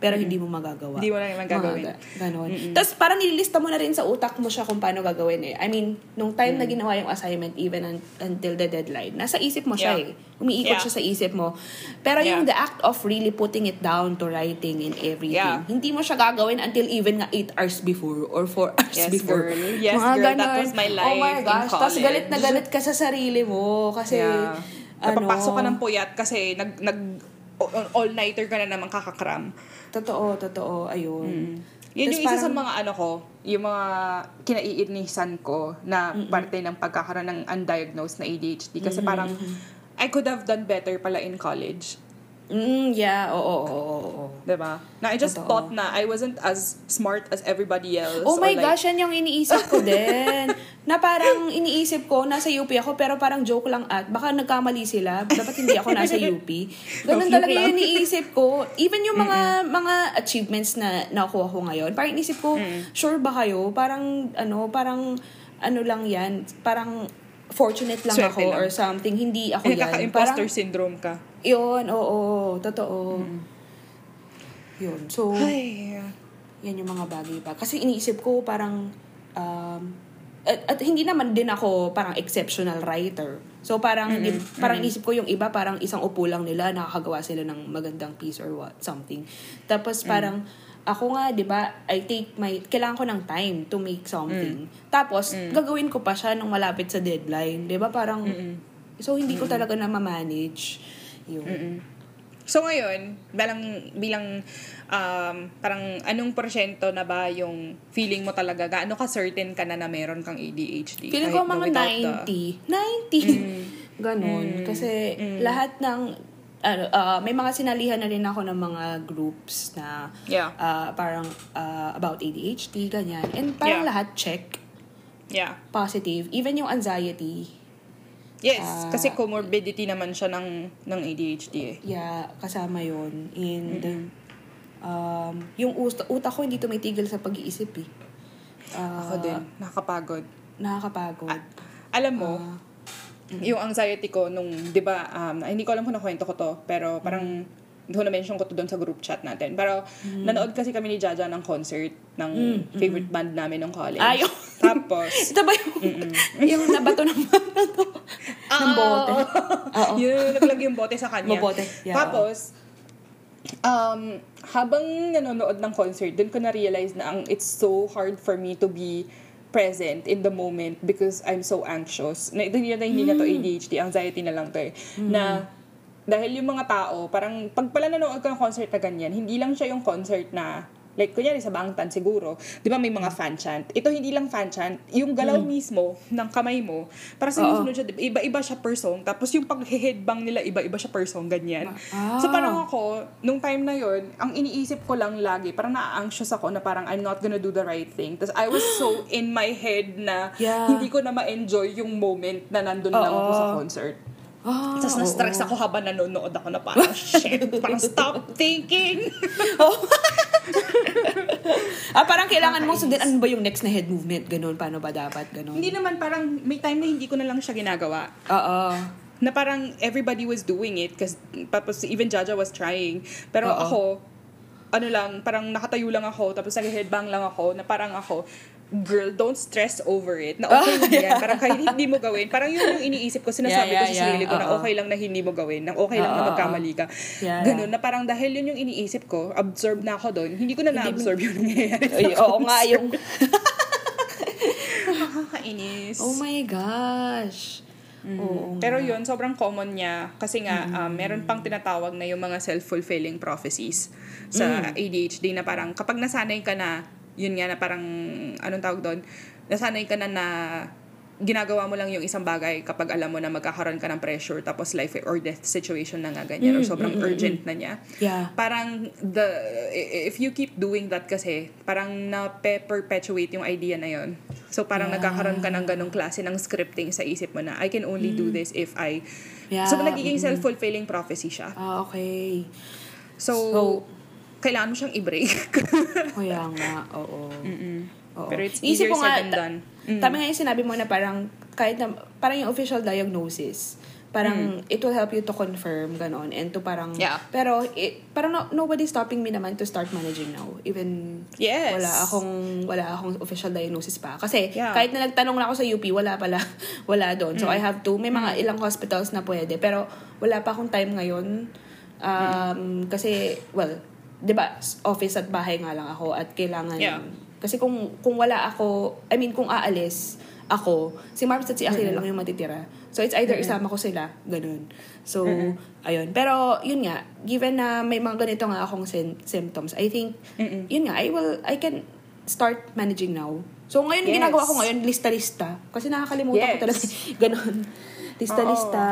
Pero hindi mo magagawa. Hindi mo na naman gagawin. Mga ga- ganon. Tapos parang nililista mo na rin sa utak mo siya kung paano gagawin eh. I mean, nung time na ginawa yung assignment, even un- until the deadline, nasa isip mo siya Yeah. eh. Umiikot Yeah. siya sa isip mo. Pero yung the Yeah. act of really putting it down to writing and everything, Yeah. hindi mo siya gagawin until even nga 8 hours before or 4 hours Yes, before. girl. Yes, Mga girl. That ganon. was my Oh life my in gosh. Tapos galit na galit ka sa sarili mo kasi Yeah. ano, Napapasok ka ng puyat kasi nag, nag all-nighter ka na naman kakakram. Totoo, totoo. Ayun. Yun Tas yung isa sa parang- mga ano ko, yung mga kinaiinisan ko na parte ng pagkakaroon ng undiagnosed na ADHD. Kasi parang, I could have done better pala in college. Mm, yeah, oo, oo, oo, oo. Diba? Na I just Totoo. thought na I wasn't as smart as everybody else. Oh my like, gosh, yan yung iniisip ko din. na parang iniisip ko, nasa UP ako, pero parang joke lang at, baka nagkamali sila, dapat hindi ako nasa UP. Ganun talaga yung iniisip ko. Even yung mga mga achievements na nakuha ko ngayon, parang inisip ko, sure ba kayo? Parang, ano, parang, ano lang yan, parang fortunate lang Swerte ako lang. or something. Hindi ako eh, yan. Nakaka-imposter Parang, syndrome ka. yun, oo, totoo. Yun. So, Ay. yan yung mga bagay pa. Kasi iniisip ko parang, um, at, at hindi naman din ako parang exceptional writer. So parang, di- parang inisip ko yung iba, parang isang upo lang nila, nakakagawa sila ng magandang piece or what, something. Tapos parang, ako nga, di ba, I take my, kailangan ko ng time to make something. Tapos, gagawin ko pa siya nung malapit sa deadline. Di ba, parang, so hindi ko talaga na ma-manage. Yun. So ngayon, bilang, bilang um, parang anong porsyento na ba yung feeling mo talaga? Gaano ka certain ka na na meron kang ADHD? Feeling ko mga without the- 90. 90. Ganon. Kasi lahat ng, ano, ah, may mga sinalihan na rin ako ng mga groups na Yeah. ah, parang ah, about ADHD, ganyan. And parang Yeah. lahat check. Yeah. Positive. Even yung anxiety. Yes, Ah, kasi comorbidity naman siya ng, ng ADHD eh. Yeah, kasama yon And um, yung utak, utak ko hindi tumitigil sa pag-iisip eh. Ah, Ako din, nakakapagod. Nakakapagod. Alam mo, Ah. Yung anxiety ko nung, di ba, um, hindi ko alam kung nakwento ko to, pero parang, hindi ko na-mention ko to doon sa group chat natin. Pero, nanood kasi kami ni Jaja ng concert ng favorite band namin nung college. Ay, oh. Tapos, Ito ba yung, yung nabato ng ng bote? Oo. yun, naglag yung bote sa kanya. Mabote, yeah. Tapos, um, habang nanonood ng concert, dun ko na-realize na ang it's so hard for me to be present in the moment because I'm so anxious. Na, hindi na hindi na to Hmm. ADHD, anxiety na lang to eh. Na, dahil yung mga tao, parang pag pala nanonood ka ng concert na ganyan, hindi lang siya yung concert na Like, kunyari sa Bangtan siguro, di ba may mga fan chant? Ito hindi lang fan chant, yung galaw mismo ng kamay mo, para sa Hmm. Oo. sunod siya, iba-iba siya per song, tapos yung pag-headbang nila, iba-iba siya per song, ganyan. Ah. So parang ako, nung time na yon ang iniisip ko lang lagi, parang na-anxious ako na parang I'm not gonna do the right thing. Tapos I was so in my head na Yeah. hindi ko na ma-enjoy yung moment na nandun lang ako sa concert. Ah, Tapos na-stress oo. ako habang nanonood ako na parang, shit, parang stop thinking. ah, parang kailangan mong sundin ano ba yung next na head movement, ganun, paano ba dapat, ganun. hindi naman parang, may time na hindi ko na lang siya ginagawa. Oo. Na parang everybody was doing it tapos even Jaja was trying. Pero Oo. ako, ano lang, parang nakatayo lang ako, tapos nag-headbang lang ako, na parang ako, girl, don't stress over it. Na okay lang yan. Parang kahit hindi mo gawin. Parang yun yung iniisip ko, sinasabi Yeah, yeah, ko sa sarili ko na yeah. Oo. okay lang na hindi mo gawin. Na okay lang Oo, na oo. magkamali ka. Yeah, Ganun, na parang dahil yun yung iniisip ko, absorb na ako doon. Hindi ko na na-absorb yung nangyayari. oo nga, yung... Nakakainis. Oh my gosh. Oo nga. Pero yun, sobrang common niya. Kasi nga, um, meron pang tinatawag na yung mga self-fulfilling prophecies sa ADHD na parang kapag nasanay ka na, yun nga na parang, anong tawag doon, nasanay ka na na ginagawa mo lang yung isang bagay kapag alam mo na magkakaroon ka ng pressure tapos life or death situation na nga ganyan or sobrang urgent na niya. Yeah. Parang the if you keep doing that kasi parang na-perpetuate yung idea na yon. So parang Yeah. nagkakaroon ka ng ganong klase ng scripting sa isip mo na I can only do this if I Yeah. So nagiging self-fulfilling prophecy siya. Ah, okay. So, So- kailangan mo siyang i-break. Kaya nga, oo. Oo. Pero it's Isip easier said nga, than ta- done. Mm. Tama nga yung sinabi mo na parang, kahit na, parang yung official diagnosis, parang it will help you to confirm, ganon, and to parang, Mm. Yeah. pero, it, parang no, nobody's stopping me naman to start managing now. Even, Yes. wala akong, wala akong official diagnosis pa. Kasi, Yeah. kahit na nagtanong lang ako sa UP, wala pala, wala doon. Mm. So, I have to, may mga ilang hospitals na pwede, pero, wala pa akong time ngayon. Um, Kasi, well, di ba, office at bahay nga lang ako at kailangan Yeah. kasi kung kung wala ako, I mean kung aalis, ako, si Marbs at si Akira lang yung matitira. So, it's either isama ko sila, ganun. So, ayun. Pero, yun nga, given na may mga ganito nga akong sim- symptoms, I think, yun nga, I will, I can start managing now. So, ngayon, Yes. ginagawa ko ngayon, lista-lista. Kasi nakakalimutan ko Yes. talaga. ganun. Lista-lista.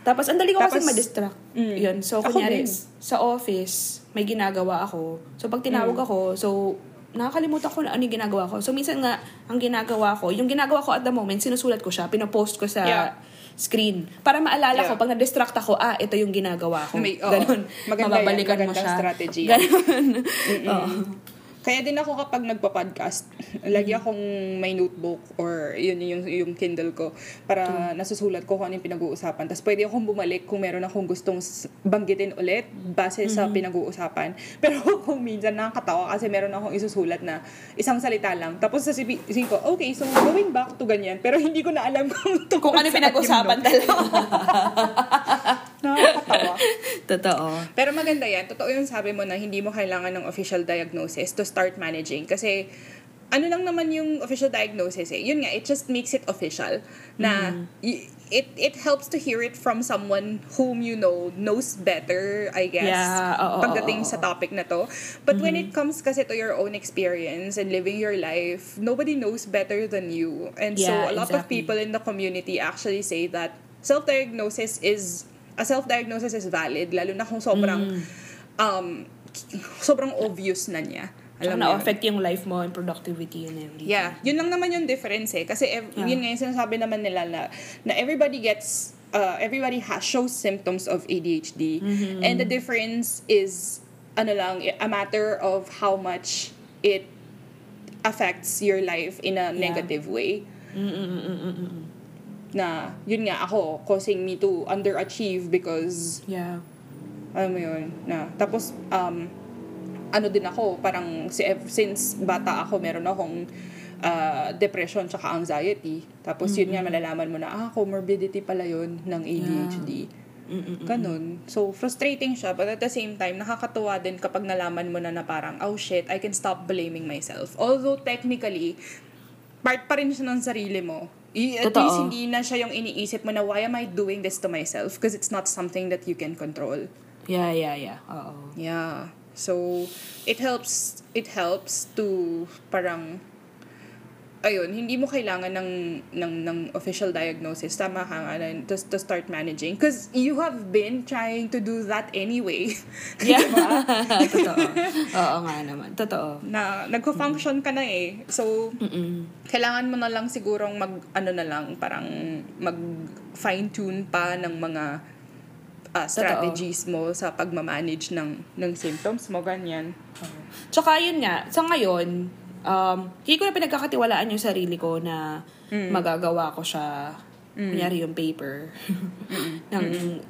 Tapos, ang dali ko kasi ma-distract. mm. Yun. So, Ako kunyari, din. sa office, may ginagawa ako. So, pag tinawag Mm. ako, so, nakakalimutan ko na ano yung ginagawa ko. So, minsan nga, ang ginagawa ko, yung ginagawa ko at the moment, sinusulat ko siya, pinopost ko sa Yeah. screen. Para maalala ko, Yeah. pag na-distract ako, ah, ito yung ginagawa ko. May- oo. Ganun. Maganda yan. Mababalikan mo Magandang siya. strategy yan. Ganun. Oo. Kaya din ako kapag nagpa-podcast, lagi akong may notebook or yun yung, yung Kindle ko para nasusulat ko kung ano yung pinag-uusapan. Tapos pwede akong bumalik kung meron akong gustong banggitin ulit base sa pinag-uusapan. Pero kung minsan nakakatawa kasi meron akong isusulat na isang salita lang. Tapos sa isipin ko, okay, so going back to ganyan. Pero hindi ko na alam kung Kung ano pinag-usapan talaga. Nakakatawa. Totoo. Pero maganda yan. Totoo yung sabi mo na hindi mo kailangan ng official diagnosis to start managing. Kasi ano lang naman yung official diagnosis eh. Yun nga, it just makes it official. Na y- it it helps to hear it from someone whom you know knows better, I guess. Yeah, oo, pagdating oo, sa oo. topic na to. But when it comes kasi to your own experience and living your life, nobody knows better than you. And so Yeah, a lot of exactly. people in the community actually say that self-diagnosis is a self-diagnosis is valid lalo na kung sobrang Mm. um sobrang obvious na niya. Alam mo yun? na-affect yung life mo and productivity and everything. Yeah, yun lang naman yung difference eh. Kasi ev- Yeah. yun nga yung sinasabi naman nila na, na everybody gets, uh, everybody has, shows symptoms of ADHD. Mm-hmm. And the difference is, ano lang, a matter of how much it affects your life in a Yeah. negative way. Mm-mm-mm-mm-mm. Na, yun nga ako, causing me to underachieve because Yeah. alam mo yun, na, tapos, um, ano din ako, parang si, since bata ako, meron akong uh, depression tsaka anxiety. Tapos yun nga, malalaman mo na, ah, comorbidity pala yun ng ADHD. Mm-mm. Ganun. So, frustrating siya. But at the same time, nakakatuwa din kapag nalaman mo na na parang, oh shit, I can stop blaming myself. Although, technically, part pa rin siya ng sarili mo. I- at Totoo. least hindi na siya yung iniisip mo na, why am I doing this to myself? Because it's not something that you can control. Yeah, yeah, yeah. Oo. Yeah. So, it helps, it helps to parang, ayun, hindi mo kailangan ng, ng, ng official diagnosis. Tama ka nga, na- to, to start managing. Because you have been trying to do that anyway. Yeah. Diba? Totoo. Oo nga naman. Totoo. na nagko-function ka na eh. So, Mm-mm. kailangan mo na lang sigurong mag, ano na lang, parang mag fine-tune pa ng mga ah, strategies mo sa pagmamanage ng, ng symptoms mo, ganyan. Tsaka yun nga, sa ngayon, um, hindi ko na pinagkakatiwalaan yung sarili ko na magagawa ko siya, kunyari yung paper, ng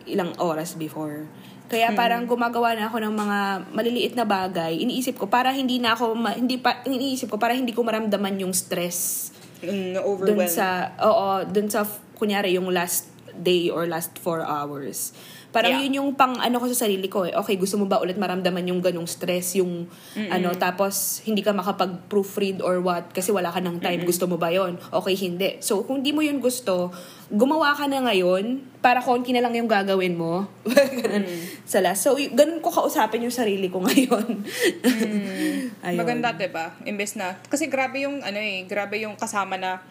ilang oras before. Kaya parang gumagawa na ako ng mga maliliit na bagay. Iniisip ko para hindi na ako ma- hindi pa iniisip ko para hindi ko maramdaman yung stress dun overwhelmed. sa oo, dun sa kunyari yung last day or last four hours. Parang Yeah. yun yung pang ano ko sa sarili ko eh. Okay, gusto mo ba ulit maramdaman yung ganong stress, yung ano, tapos hindi ka makapag-proofread or what kasi wala ka ng time. Gusto mo ba yon Okay, hindi. So, kung di mo yun gusto, gumawa ka na ngayon para konti na lang yung gagawin mo. Ganun. Sa last. So, y- ganun ko kausapin yung sarili ko ngayon. Ayun. Maganda, diba? Imbes na, kasi grabe yung, ano eh, grabe yung kasama na,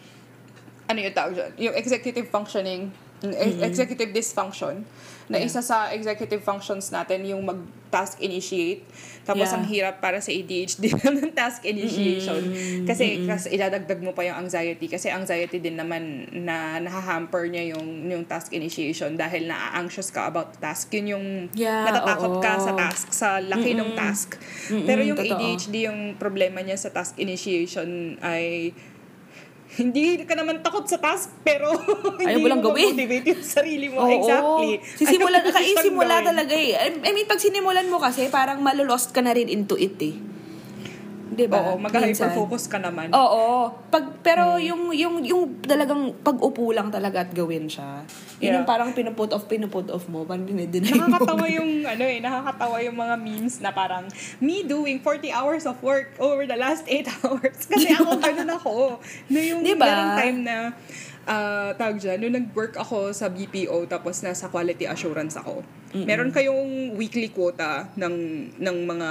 ano yung tawag dyan? Yung executive functioning, ex- executive dysfunction, na isa sa executive functions natin yung mag-task initiate. Tapos Yeah. ang hirap para sa ADHD ng task initiation. Kasi, kasi idadagdag mo pa yung anxiety. Kasi anxiety din naman na nahahamper niya yung, yung task initiation dahil na-anxious ka about the task. Yun yung Yeah, natatakot ka oo. sa task, sa laki ng task. Mm-mm, Pero yung totoo. ADHD, yung problema niya sa task initiation ay hindi ka naman takot sa task, pero hindi mo lang gawin. motivate yung sarili mo. Oo. Exactly. Sisimulan, mo siyang kaisimula talaga eh. I I mean, pag sinimulan mo kasi, parang malolost ka na rin into it eh. 'Di ba? Oo, mag-hyper-focus ka naman. Oo. Pag pero Hmm. yung yung yung talagang pag-upo lang talaga at gawin siya. Yun Yeah. yung parang pinuput off pinuput off mo, parang dinideny mo. nakakatawa yung ano eh, nakakatawa yung mga memes na parang me doing 40 hours of work over the last 8 hours. Kasi ako, ganun ako. Na yung Diba? merong time na ah tawag dyan, nung nag-work ako sa BPO tapos nasa quality assurance ako. Meron kayong weekly quota ng ng mga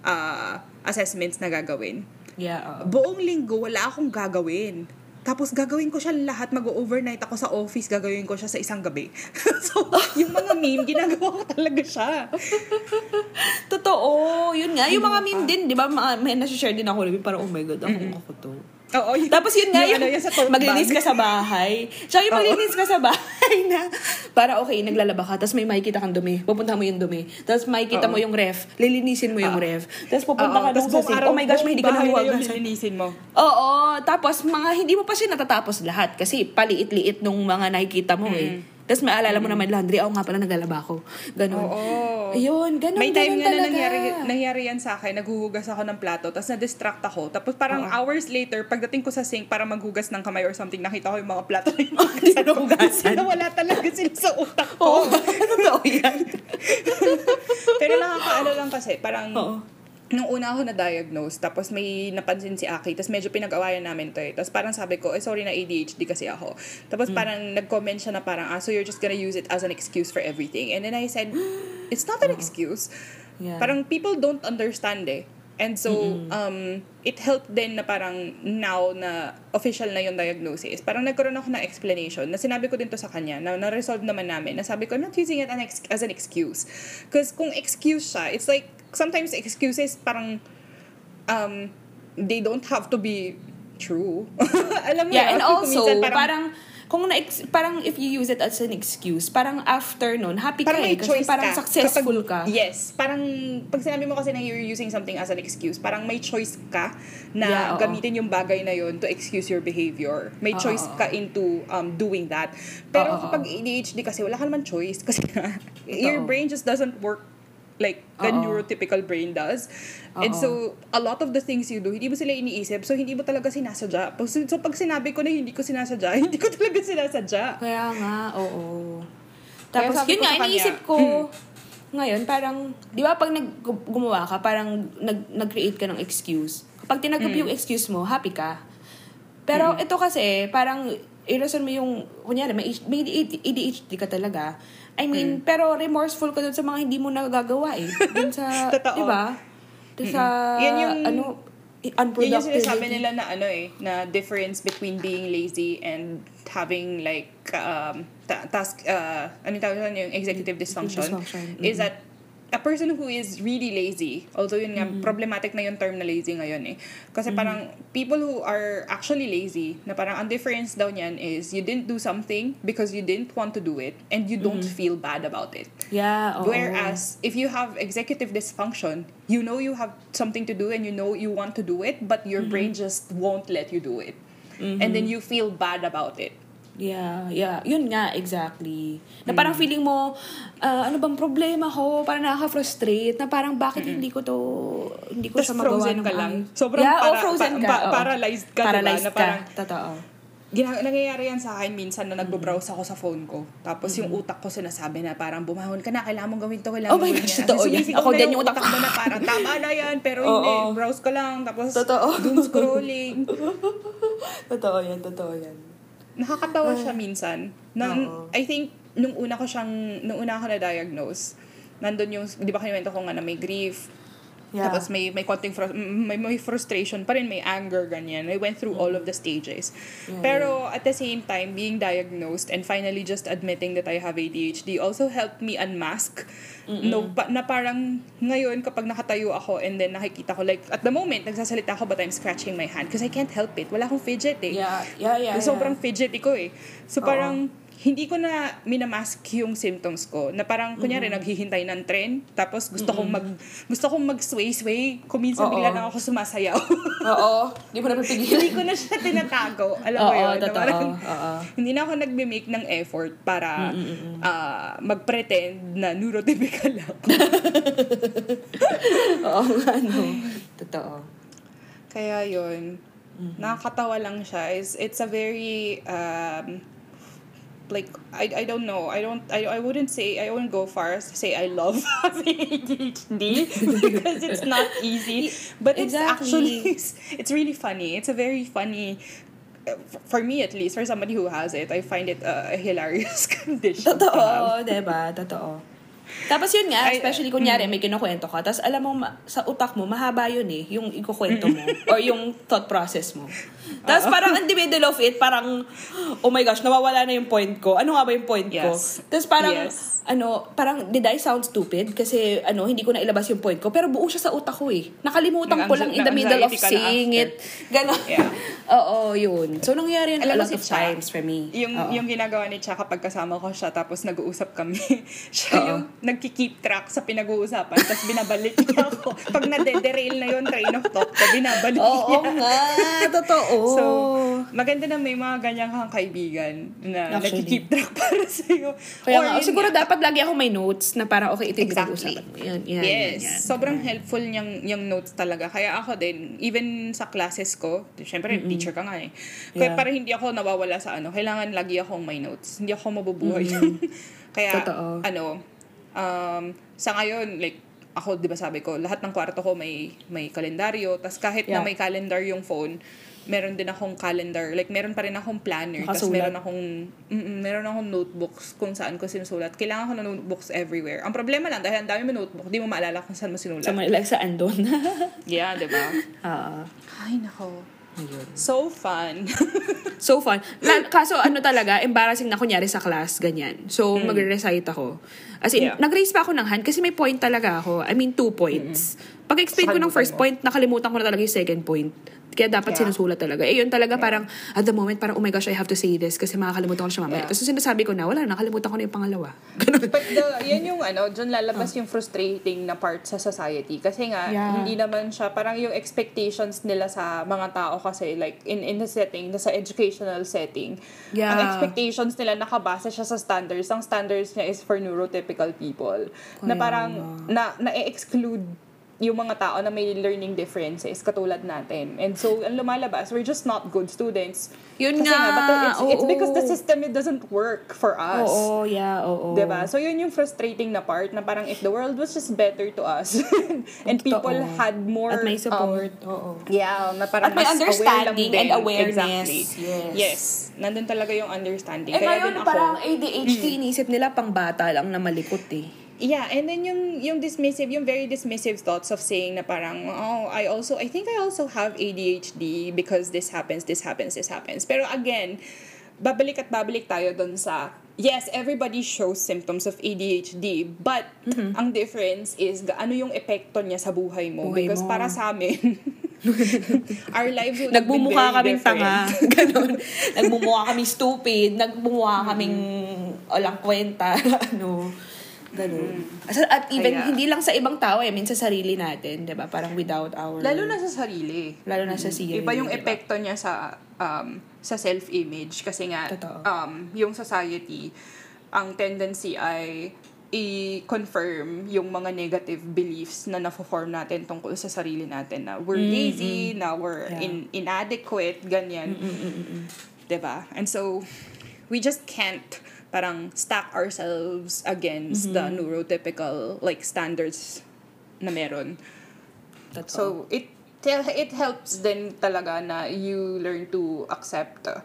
ah, assessments na gagawin. Yeah, oo. Buong linggo, wala akong gagawin. Tapos gagawin ko siya lahat, mag-overnight ako sa office, gagawin ko siya sa isang gabi. so, yung mga meme, ginagawa ko talaga siya. Totoo. Yun nga. Yung mga meme din, di ba? May nasi-share din ako. Parang, oh my God, ako ako to. Oo, yung- Tapos yun nga, yung, ano, yung sa tote maglinis bag. ka sa bahay. Tsaka yung Oo. maglinis ka sa bahay na, para okay, naglalaba ka, tapos may makikita kang dumi, pupunta mo yung dumi, tapos makikita Oo. mo yung ref, lilinisin mo yung Oo. ref, tapos pupunta Oo, ka doon sa sink, oh my gosh, may hindi ka buong bahay na yung nahuwagan. lilinisin mo. Oo, tapos mga hindi mo pa siya natatapos lahat kasi paliit-liit nung mga nakikita mo eh. Tapos maalala mo naman, laundry, ako nga pala naglalaba ako. Ganon. Oo. Ayun, ganon, May time ganon nga na nangyari, nangyari yan sa akin, naghuhugas ako ng plato, tapos na-distract ako. Tapos parang Oo. hours later, pagdating ko sa sink para maghugas ng kamay or something, nakita ko yung mga plato na yung mo nahugasan. Nawala talaga sila sa utak Oo, ko. totoo yan. Pero nakakaano lang kasi, parang Oo. Nung una ako na-diagnose, tapos may napansin si Aki, tapos medyo pinag-awayan namin to eh. Tapos parang sabi ko, eh sorry na ADHD kasi ako. Tapos Mm. parang nag-comment siya na parang, ah, so you're just gonna use it as an excuse for everything. And then I said, it's not an excuse. Yeah. Parang people don't understand eh. And so, um, it helped din na parang now na official na yung diagnosis, parang nagkaroon ako ng explanation na sinabi ko din to sa kanya, na na-resolve naman namin, na sabi ko, I'm not using it as an excuse. Because kung excuse siya, it's like, sometimes excuses parang, um, they don't have to be true. Alam mo Yeah, yun? and also, minsan parang, kung na parang if you use it as an excuse, parang after nun, happy ka parang eh. may Kasi parang ka. successful Kapag- ka. Yes. Parang, pag sinabi mo kasi na you're using something as an excuse, parang may choice ka na Yeah, oo. gamitin yung bagay na yun to excuse your behavior. May Oo, choice oo. ka into um, doing that. Pero Oo, kapag ADHD kasi, wala ka naman choice. Kasi your brain just doesn't work like the Oo. neurotypical brain does. And Oo. so, a lot of the things you do, hindi mo sila iniisip, so hindi mo talaga sinasadya. So, so pag sinabi ko na hindi ko sinasadya, hindi ko talaga sinasadya. Kaya nga, oo. Kaya Tapos sabi yun nga, kanya, iniisip ko, ngayon, parang, di ba pag nag, gumawa ka, parang nag, nag-create ka ng excuse. Kapag tinagap yung excuse mo, happy ka. Pero ito kasi, parang, i-reason mo yung, kunyari, may, may ADHD ka talaga. I mean, pero remorseful ka dun sa mga hindi mo nagagawa eh. Dun sa, di ba? Dun sa, Yan yung- ano, Yun unproductivity. yung sinasabi nila na ano eh, na difference between being lazy and having like um, ta- task, uh, ano yung tawag yung executive dysfunction, Dysfunction, is that a person who is really lazy, although yun nga, mm-hmm. problematic na yung term na lazy ngayon eh. Kasi mm-hmm. parang people who are actually lazy, na parang ang difference daw niyan is you didn't do something because you didn't want to do it and you don't mm-hmm. feel bad about it. Yeah, oo. Whereas, if you have executive dysfunction, you know you have something to do and you know you want to do it, but your brain just won't let you do it. And then you feel bad about it. Yeah, yeah. Yun nga, exactly. Na parang feeling mo, ah, ano bang problema ko? Parang nakaka-frustrate. Na parang bakit hindi ko to, hindi ko Tas siya magawa frozen ng ka lang. Sobrang yeah, oh, para- frozen pa- ka. pa- oo. paralyzed ka, diba? Paralyzed Na ka. parang- Totoo. Gina- nangyayari yan sa akin minsan na nagbo-browse ako sa phone ko. Tapos yung utak ko sinasabi na parang bumahon ka na, kailangan mong gawin to, kailangan Oh my mong gawin gosh, yan. totoo yan. Ako na din yung utak mo na parang tama na yan, pero Oo. hindi. Browse ka lang, tapos Totoo. doom scrolling. Totoo yan, totoo yan. Nakakatawa siya minsan. Nang, Oo. I think, nung una ko siyang, nung una ako na-diagnose, nandun yung, di ba kinuwento ko nga na may grief, Yeah. tapos may, may konting, fru- may, may frustration pa rin, may anger, ganyan. I went through all of the stages. Yeah, Pero at the same time, being diagnosed and finally just admitting that I have ADHD also helped me unmask no, pa, na parang ngayon kapag nakatayo ako and then nakikita ko, like, at the moment, nagsasalita ako but I'm scratching my hand because I can't help it. Wala akong fidget eh. Yeah, yeah, yeah. Sobrang yeah. fidgety ko eh. So parang hindi ko na minamask yung symptoms ko. Na parang kunyari naghihintay ng tren, tapos gusto kong mag gusto kong mag-sway-sway, kuminsan Oo. bigla na ako sumasayaw. Oo. Di mo na hindi mapigilan. ko na siya tinatago. Alam mo yun? na totoo. parang Oo. hindi na ako nagme-make ng effort para ah, mag-pretend na neurotypical ako. Oo nga, no. Totoo. Kaya yun, nakakatawa lang siya. It's, it's a very, um, like I, I don't know I don't I, I wouldn't say I wouldn't go far as to say I love having ADHD because it's not easy but it's actually it's, really funny it's a very funny uh, for me at least for somebody who has it I find it a, a hilarious condition to. Totoo, diba? Totoo. Tapos yun nga, especially kunyari may kinukwento ka, tapos alam mo, sa utak mo, mahaba yun eh, yung ikukwento mo, or yung thought process mo. Tapos parang in the middle of it, parang, oh my gosh, nawawala na yung point ko. Ano nga ba yung point ko? Yes. Tapos parang, Yes. ano, parang, did I sound stupid? Kasi, ano, hindi ko na ilabas yung point ko. Pero buo siya sa utak ko eh. Nakalimutan ko lang in the middle of saying it. Ganon. Yeah. Oo, yun. So, nangyari yun Alam a lot si of Cha, times for me. Yung, yung ginagawa ni Cha kapag kasama ko siya tapos nag-uusap kami, siya Oo. yung nagki-keep track sa pinag-uusapan tapos binabalik niya ako. Pag nade-derail na yung train of thought ko, binabalik Oo niya. nga, totoo. So, maganda na may mga ganyan kang kaibigan na Actually. nagki-keep track para sa'yo. Kaya Or nga, siguro nga. dapat lagi ako may notes na parang okay, ito yung Exactly. pinag-uusapan mo. Yan, yan, yes. yan, yan. Sobrang helpful niyang yung notes talaga. Kaya ako din, even sa classes ko, syempre, teacher ka nga eh. Kaya Yeah. para hindi ako nawawala sa ano, kailangan lagi akong may notes. Hindi ako mabubuhay dun. Kaya, Totoo. ano, um, sa ngayon, like, ako, di ba sabi ko, lahat ng kwarto ko may may kalendaryo. Tapos kahit na Yeah. may calendar yung phone, meron din akong calendar. Like, meron pa rin akong planner. Tapos meron akong, mm, meron akong notebooks kung saan ko sinusulat. Kailangan ko ng notebooks everywhere. Ang problema lang, dahil ang dami mo notebook, di mo maalala kung saan mo sinulat. Mga like, saan doon? yeah, di ba? Ah, Ay, nako. So fun. So fun. La- kaso ano talaga, embarrassing na kunyari sa class, ganyan. So, magre-recite ako. As in, Yeah. nag-raise pa ako ng hand kasi may point talaga ako. I mean, two points. Pag-explain ko ng first mo. point, nakalimutan ko na talaga yung second point. Kaya dapat Yeah. sinusulat talaga. Eh, yun talaga parang, at the moment, parang, oh my gosh, I have to say this kasi makakalimutan ko na siya mamaya. Yeah. Tapos sinasabi ko na, wala, nakalimutan ko na yung pangalawa. Ganun. But the, yan yung ano, dyan lalabas yung frustrating na part sa society. Kasi nga, Yeah. hindi naman siya, parang yung expectations nila sa mga tao kasi, like, in, in the setting, sa educational setting, Yeah. ang expectations nila nakabase siya sa standards. Ang standards niya is for neurotypical people. na Kaya parang, na, na-exclude yung mga tao na may learning differences katulad natin. And so, ang lumalabas, we're just not good students. Yun Kasi nga, but it's, it's oo. because the system, it doesn't work for us. Oo, yeah, oo. Diba? So, yun yung frustrating na part na parang if the world was just better to us and people Totoo. had more... At may support. um, oo. yeah, na parang At may mas aware understanding din. and awareness. Exactly. Yes. Yes. Nandun talaga yung understanding. Eh Kaya ngayon, din ako, parang ADHD, inisip nila pang bata lang na malikot eh. Yeah, and then yung yung dismissive, yung very dismissive thoughts of saying na parang, oh, I also, I think I also have ADHD because this happens, this happens, this happens. Pero again, babalik at babalik tayo dun sa, yes, everybody shows symptoms of ADHD, but ang difference is ano yung epekto niya sa buhay mo. Buhay because mo. para sa amin, our lives would have been Nagmumukha very kaming different. tanga. Ganon. Nagmumukha kaming stupid. Nagmumukha kaming walang kwenta. ano. Ganon. As- At even, Kaya- hindi lang sa ibang tao, I mean, sa sarili natin, di ba? Parang without our... Lalo na sa sarili. Lalo na sa sarili. Iba yung di ba? epekto niya sa um, sa self-image kasi nga Totoo. um, yung society ang tendency ay i-confirm yung mga negative beliefs na na-form natin tungkol sa sarili natin na we're lazy, na we're Yeah. in, inadequate, ganyan. 'Di ba? And so we just can't parang stack ourselves against the neurotypical like standards na meron. Totoo. So it it helps din talaga na you learn to accept uh,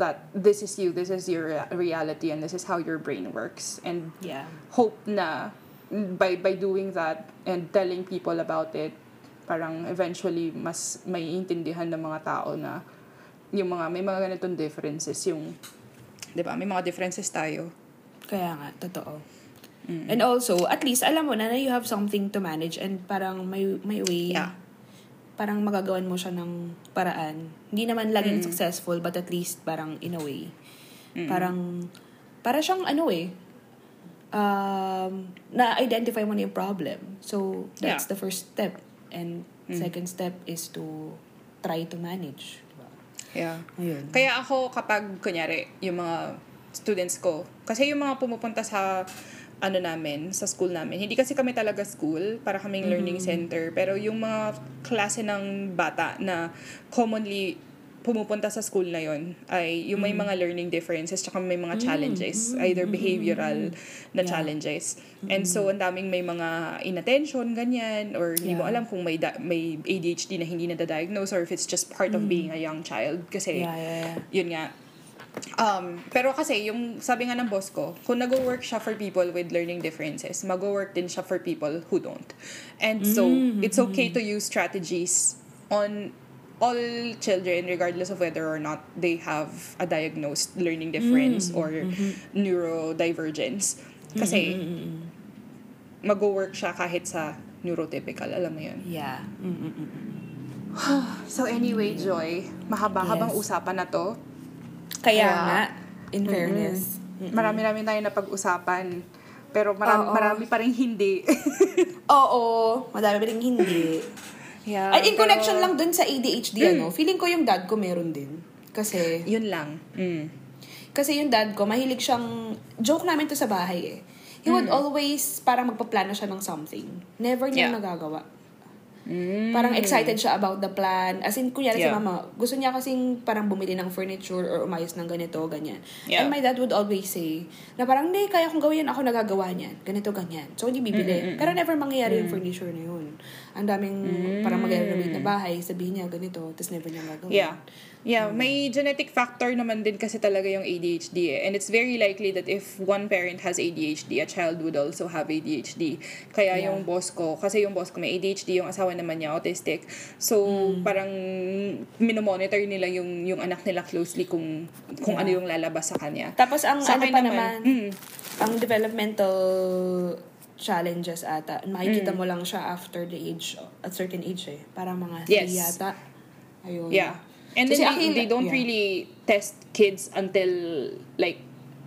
that this is you, this is your rea- reality, and this is how your brain works. And yeah. hope na by by doing that and telling people about it, parang eventually mas may intindihan ng mga tao na yung mga may mga ganitong differences yung 'di ba? May mga differences tayo. Kaya nga, totoo. And also, at least, alam mo na na you have something to manage and parang may, may way. Yeah. Parang magagawan mo siya ng paraan. Hindi naman laging successful, but at least parang in a way. Parang, para siyang ano eh, um, na-identify mo na yung problem. So, that's Yeah. the first step. And second step is to try to manage. Yeah. Ayun. Kaya ako kapag, kunyari, yung mga students ko, kasi yung mga pumupunta sa ano namin, sa school namin. Hindi kasi kami talaga school, para kaming learning center. Pero yung mga klase ng bata na commonly pumupunta sa school na yon ay yung may mga learning differences tsaka may mga challenges, either behavioral na challenges. And so, ang daming may mga inattention, ganyan, or hindi mo Yeah. alam kung may, da- may ADHD na hindi na-diagnose or if it's just part of being a young child. Kasi, Yeah, yeah, yeah. yun nga. Um, pero kasi, yung sabi nga ng boss ko, kung nag-work siya for people with learning differences, mag-work din siya for people who don't. And so, it's okay to use strategies on all children, regardless of whether or not they have a diagnosed learning difference or neurodivergence. Kasi, mag-work siya kahit sa neurotypical, alam mo yun. Yeah. So anyway, Joy, mahaba-habang Yes. usapan na to. Kaya Kaya- nga, in fairness. Marami-rami tayo na pag-usapan. Pero marami, Oo. marami pa rin hindi. Oo, madami pa rin hindi. Yeah, Ay, in pero- connection lang dun sa ADHD, ano, feeling ko yung dad ko meron din. Kasi, Yun lang. Mm. kasi yung dad ko, mahilig siyang, joke namin to sa bahay eh. He would always, parang magpaplano siya ng something. Never niya Yeah. nagagawa. Mm. Parang excited siya about the plan. As in, kunyari si Yeah. mama, gusto niya kasing parang bumili ng furniture or umayos ng ganito, ganyan. Yeah. And my dad would always say, na parang, hindi, kaya kong gawin yan, ako nagagawa niyan. Ganito, ganyan. So, hindi bibili. Pero never mangyayari yung furniture na yun. Ang daming parang mag-renovate na bahay, sabihin niya ganito, tapos never niya gagawin. Yeah. Yeah, may genetic factor naman din kasi talaga yung ADHD eh. And it's very likely that if one parent has ADHD, a child would also have ADHD. Kaya Yeah. yung boss ko, kasi yung boss ko may ADHD, yung asawa naman niya autistic. So, Mm. parang minomonitor nila yung yung anak nila closely kung kung Yeah. ano yung lalabas sa kanya. Tapos ang Sa ano pa naman, naman, mm. ang developmental challenges ata, makikita mo lang siya after the age, at certain age eh. Parang mga Yes. yata. Ayun. Yeah. And So, then they, they don't yeah. really test kids until like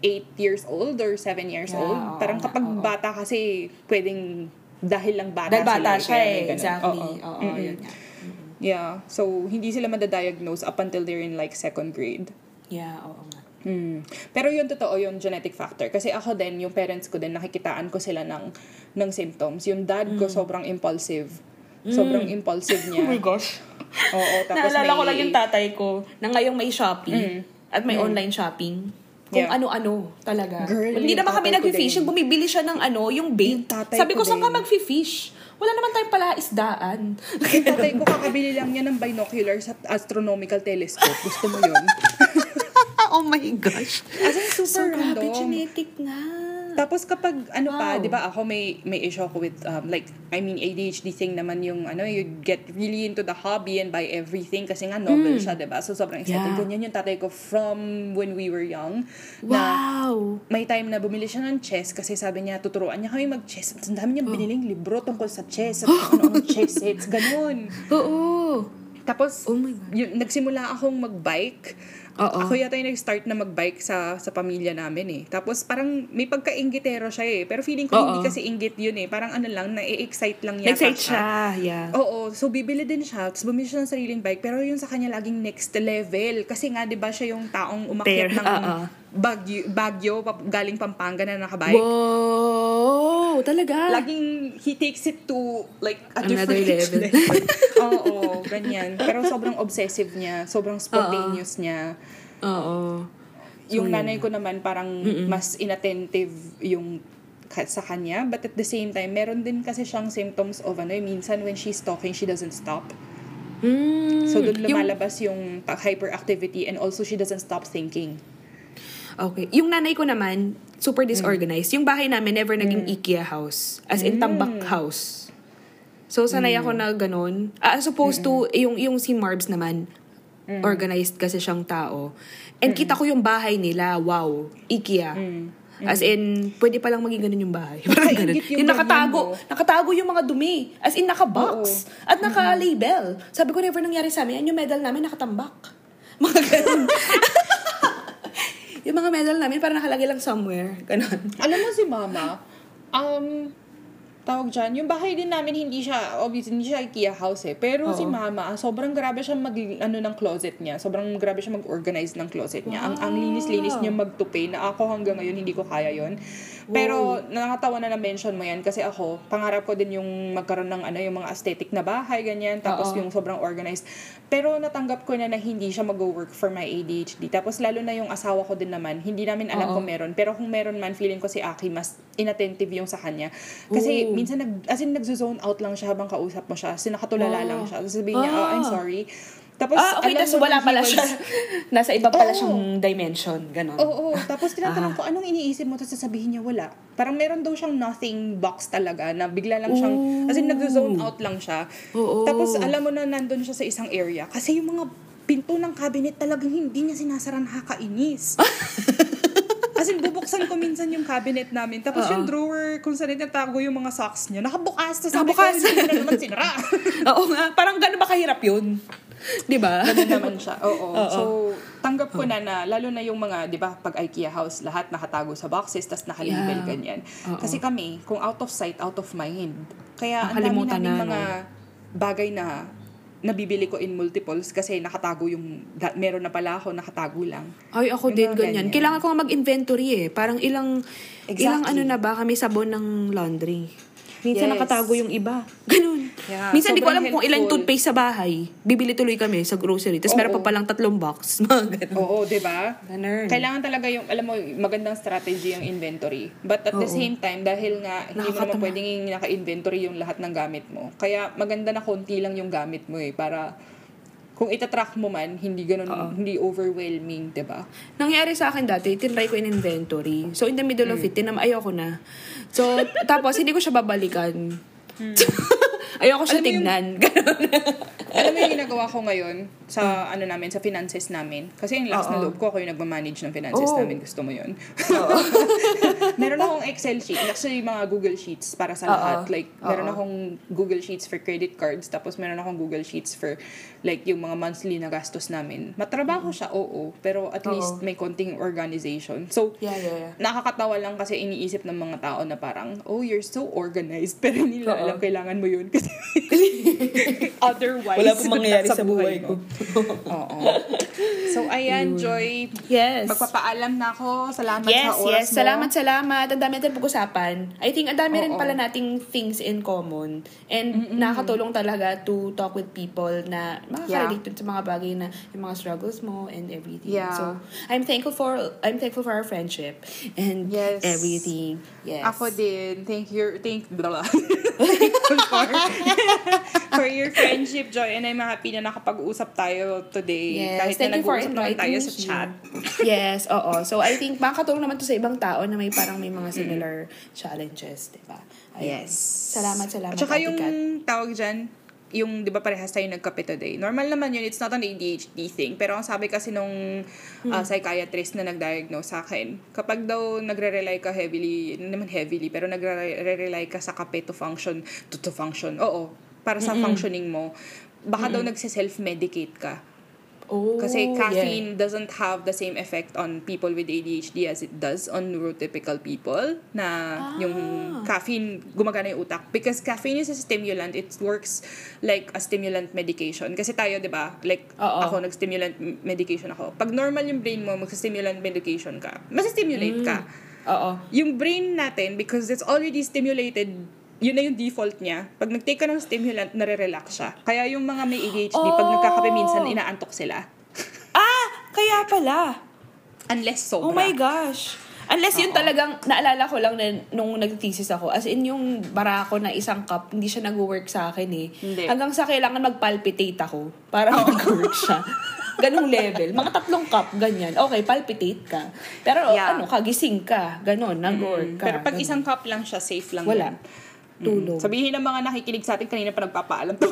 8 years old or 7 years Yeah, old. Parang kapag oo. bata kasi pwedeng dahil lang bata Dahil bata sila. siya eh. Exactly. Oo. Oo, Mm-mm. yun nga. Yeah. So, hindi sila madadiagnose up until they're in like second grade. Yeah, oo nga. Hmm. Pero yun totoo, yung genetic factor. Kasi ako din, yung parents ko din, nakikitaan ko sila ng, ng symptoms. Yung dad ko, sobrang impulsive. Sobrang impulsive niya. Mm. Oh gosh. Oo, tapos Naalala may... ko lang yung tatay ko na ngayong may Shopee at may online shopping. Kung. Yeah. ano-ano talaga. Girl, Hindi naman kami tatay ko nag-fish. din. Yung bumibili siya ng ano, yung bait. Yung Sabi ko ko, saan ka mag-fish? Wala naman tayong pala isdaan. Yung tatay ko kakabili lang niya ng binocular sa astronomical telescope. Gusto mo yun? oh my gosh. As in, super So, grabe, random. genetic nga. Tapos kapag ano pa, Wow. 'di ba? Ako may may issue ako with um, like I mean ADHD thing naman yung ano, you get really into the hobby and buy everything kasi nga novel siya, 'di ba? So sobrang excited. Yeah. Ganyan yung tatay ko from when we were young. Na Wow. may time na bumili siya ng chess kasi sabi niya tuturuan niya kami mag-chess. Ang dami niyang biniling libro tungkol sa chess at ano ang chess sets, ganun. Oo. Tapos, Oh my God. yun, nagsimula akong mag-bike. Oo. Ako yata yung nag-start na mag-bike sa sa pamilya namin eh. Tapos parang may pagka-inggitero siya eh. Pero feeling ko Oo. hindi kasi inggit yun eh. Parang ano lang, na-excite lang yata Nag-site siya. Yeah. Oo, so bibili din siya. Tapos bumili siya ng sariling bike. Pero yun sa kanya laging next level. Kasi nga, di ba siya yung taong umakyat Fair. ng Oo. Bagyo, Bagyo, pap- galing Pampanga na nakabike. Wow! Talaga? Laging he takes it to like a Another different level. Oo, ganyan. Pero sobrang obsessive niya, sobrang spontaneous niya. Oo. Yung yun. nanay ko naman parang mas inattentive yung sa kanya. But at the same time, meron din kasi siyang symptoms of ano, eh, minsan when she's talking, she doesn't stop. Mm. So doon Yung- lumalabas yung, pa- hyperactivity and also she doesn't stop thinking. Okay. Yung nanay ko naman, super disorganized. Yung bahay namin never naging IKEA house. As in, tambak house. So, sanay ako na ganun. Ah, as opposed to, yung, yung si Marbs naman, organized kasi siyang tao. And kita ko yung bahay nila, wow, IKEA. As in, pwede palang maging ganun yung bahay. Parang ganun. Yung Yung nakatago, nakatago yung mga dumi. As in, nakabox. At naka-label. Sabi ko, never nangyari sa amin. Yan yung medal namin, nakatambak. Mga ganun. yung mga medal namin, parang nakalagay lang somewhere. Ganun. Alam mo si mama, um, tawag dyan, yung bahay din namin hindi siya, obviously hindi siya IKEA house eh. Pero si Oo. mama, ah, sobrang grabe siya mag, ano ng closet niya. Sobrang grabe siya mag-organize ng closet niya. Ang, ang linis-linis niya magtupi na ako hanggang ngayon hindi ko kaya yon Pero nakakatawa na na-mention mo yan kasi ako, pangarap ko din yung magkaroon ng ano, yung mga aesthetic na bahay, ganyan. Tapos Oo. yung sobrang organized. Pero natanggap ko na na hindi siya mag-work for my ADHD. Tapos lalo na yung asawa ko din naman, hindi namin alam Oo. kung meron. Pero kung meron man, feeling ko si Aki mas inattentive yung sa kanya. Kasi Oo. minsan, nag, as in, nagzo-zone out lang siya habang kausap mo siya. Sinakatulala Ah. lang siya. Tapos sabihin niya, oh, I'm Ah. sorry. Tapos, ah, okay, tapos wala pala was- siya. Nasa iba pala Oo. siyang dimension. Ganon. Oo, oo. Tapos tinatanong Ah. ko, anong iniisip mo? Tapos sasabihin niya, wala. Parang meron daw siyang nothing box talaga na bigla lang siyang, Ooh. as in nagzo-zone out lang siya. Oo. Tapos alam mo na nandun siya sa isang area. Kasi yung mga pinto ng cabinet talagang hindi niya sinasara nakakainis. As in, bubuksan ko minsan yung cabinet namin. Tapos Oo. yung drawer, kung saan itatago yung mga socks niya, nakabukas. Tapos sabi Nakabukas. ko, hindi na naman sinara. Oo nga. Parang gano'n ba kahirap yun? Di ba? Ganun naman siya. Oo. Oo. So, tanggap ko na na, lalo na yung mga, di ba, pag IKEA house, lahat nakatago sa boxes, tas nakalabel, Yeah. ganyan. Oo. Kasi kami, kung out of sight, out of mind. Kaya ang dami Nakalimutan namin na, mga bagay na nabibili ko in multiples kasi nakatago yung, da- meron na pala ako, nakatago lang. Ay, ako Yung din ganyan. ganyan. Kailangan ko mag-inventory eh. Parang ilang, Exactly. ilang ano na ba kami sabon ng laundry. Minsan Yes. nakatago yung iba. Ganun. Yeah, Minsan di ko sobrang alam kung ilang helpful. toothpaste sa bahay. Bibili tuloy kami sa grocery. Tapos meron pa palang tatlong box. Mga. Oo, di ba? Kailangan talaga yung, alam mo, magandang strategy yung inventory. But at the Oo. same time, dahil nga hindi mo naman pwedeng yung naka-inventory yung lahat ng gamit mo. Kaya maganda na konti lang yung gamit mo eh, para kung itatrack mo man, hindi ganun, Oo. hindi overwhelming, di ba? Nangyari sa akin dati, tinry ko in inventory. So, in the middle Mm. of it, tinam, ayoko na. So, tapos, hindi ko siya babalikan. ayoko siya. Alam yung- tignan. Ganun. Alam mo yung ginagawa ko ngayon sa ano namin, sa finances namin. Kasi yung last na Oo. loob ko, ako yung nagmamanage ng finances Oo. namin. Gusto mo yun? meron akong Excel sheet. Actually, mga Google Sheets para sa Oo. lahat. Like, meron Oo. akong Google Sheets for credit cards. Tapos, meron akong Google Sheets for like yung mga monthly na gastos namin. Matrabaho siya, oo. Pero at Oo. least may konting organization. So, yeah, yeah, yeah. nakakatawa lang kasi iniisip ng mga tao na parang, oh, you're so organized. Pero hindi nila Oo. alam kailangan mo yun. Kasi otherwise, Wala pong mangyayari nasa sa buhay ko. Oo. So, ayan, Joy. Yes. Magpapaalam na ako. Salamat Yes, sa oras yes. mo. Salamat, salamat. Ang dami natin pag-usapan. I think ang dami rin pala nating things in common. And nakakatulong talaga to talk with people na makaka-relate sa mga bagay na yung mga struggles mo and everything. Yeah. So, I'm thankful for I'm thankful for our friendship and Yes. everything. Yes. Ako din. Thank you. Thank, blah, blah. Thankful for, for your friendship, Joy. And I'm happy na nakapag-usap tayo today. Yes, Kahit thank na you for nag-uusap naman inviting tayo sa chat. yes, oo. So, I think makakatulong naman to sa ibang tao na may parang may mga similar challenges, di ba? Ayun. Yes. Salamat, salamat, At saka yung Kat. tawag dyan, yung, di ba parehas tayo nagkape today. Normal naman yun, it's not an ADHD thing. Pero ang sabi kasi nung uh, psychiatrist na nag-diagnose sa akin, kapag daw nagre-rely ka heavily, hindi naman heavily, pero nagre-rely ka sa kape to function, to, to function, oo, para sa functioning mo, baka daw nagse-self-medicate ka. Oh, Kasi yeah. caffeine doesn't have the same effect on people with ADHD as it does on neurotypical people na Ah. yung caffeine gumagana yung utak because caffeine is a stimulant it works like a stimulant medication kasi tayo 'di ba like Oo. ako nag-stimulant medication ako pag normal yung brain mo mag-stimulant medication ka mas-stimulate ka Oo. yung brain natin because it's already stimulated yun na yung default niya. Pag nag-take ka ng stimulant, nare-relax siya. Kaya yung mga may ADHD, pag Oh! nagkakape minsan, inaantok sila. Ah! Kaya pala. Unless sobra. Oh my gosh. Unless yun talagang, naalala ko lang na nung nag-thesis ako, as in yung barako na isang cup, hindi siya nag-work sa akin eh. Hindi. Hanggang sa kailangan mag-palpitate ako para mag-work siya. Ganong level. Mga tatlong cup, ganyan. Okay, palpitate ka. Pero Yeah. ano, kagising ka. Ganon, nag-work ka. Pero pag Ganon. isang cup lang siya, safe lang Wala. yun. Tulog. Sabihin ng mga nakikinig sa atin, kanina pa nagpapaalam.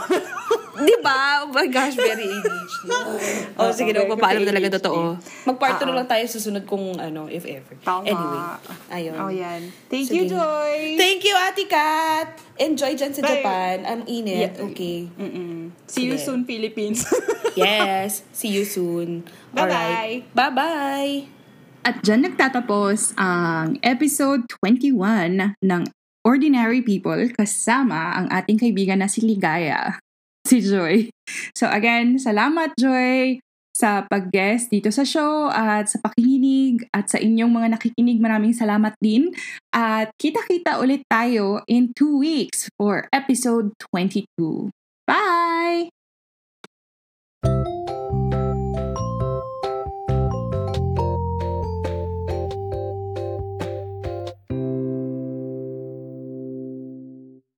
Di ba? Oh my gosh, very ADHD. oh, Oo, sige, papaalam ADHD. talaga totoo. Mag-part two Oo. na lang tayo susunod kung ano, if ever. Tama. Anyway, ayun. Oh, yan. Thank Sige. you, Joy. Thank you, Ate Kat! Enjoy dyan sa Bye. Japan. Ang init. Yeah. Okay. Mm-mm. See you Sige. soon, Philippines. Yes. See you soon. Bye-bye. Alright. Bye-bye! At dyan nagtatapos ang episode 21 ng Ordinary People kasama ang ating kaibigan na si Ligaya, si Joy. So again, salamat Joy sa pag-guest dito sa show at sa pakikinig at sa inyong mga nakikinig. Maraming salamat din. At kita-kita ulit tayo in two weeks for episode 22. Bye!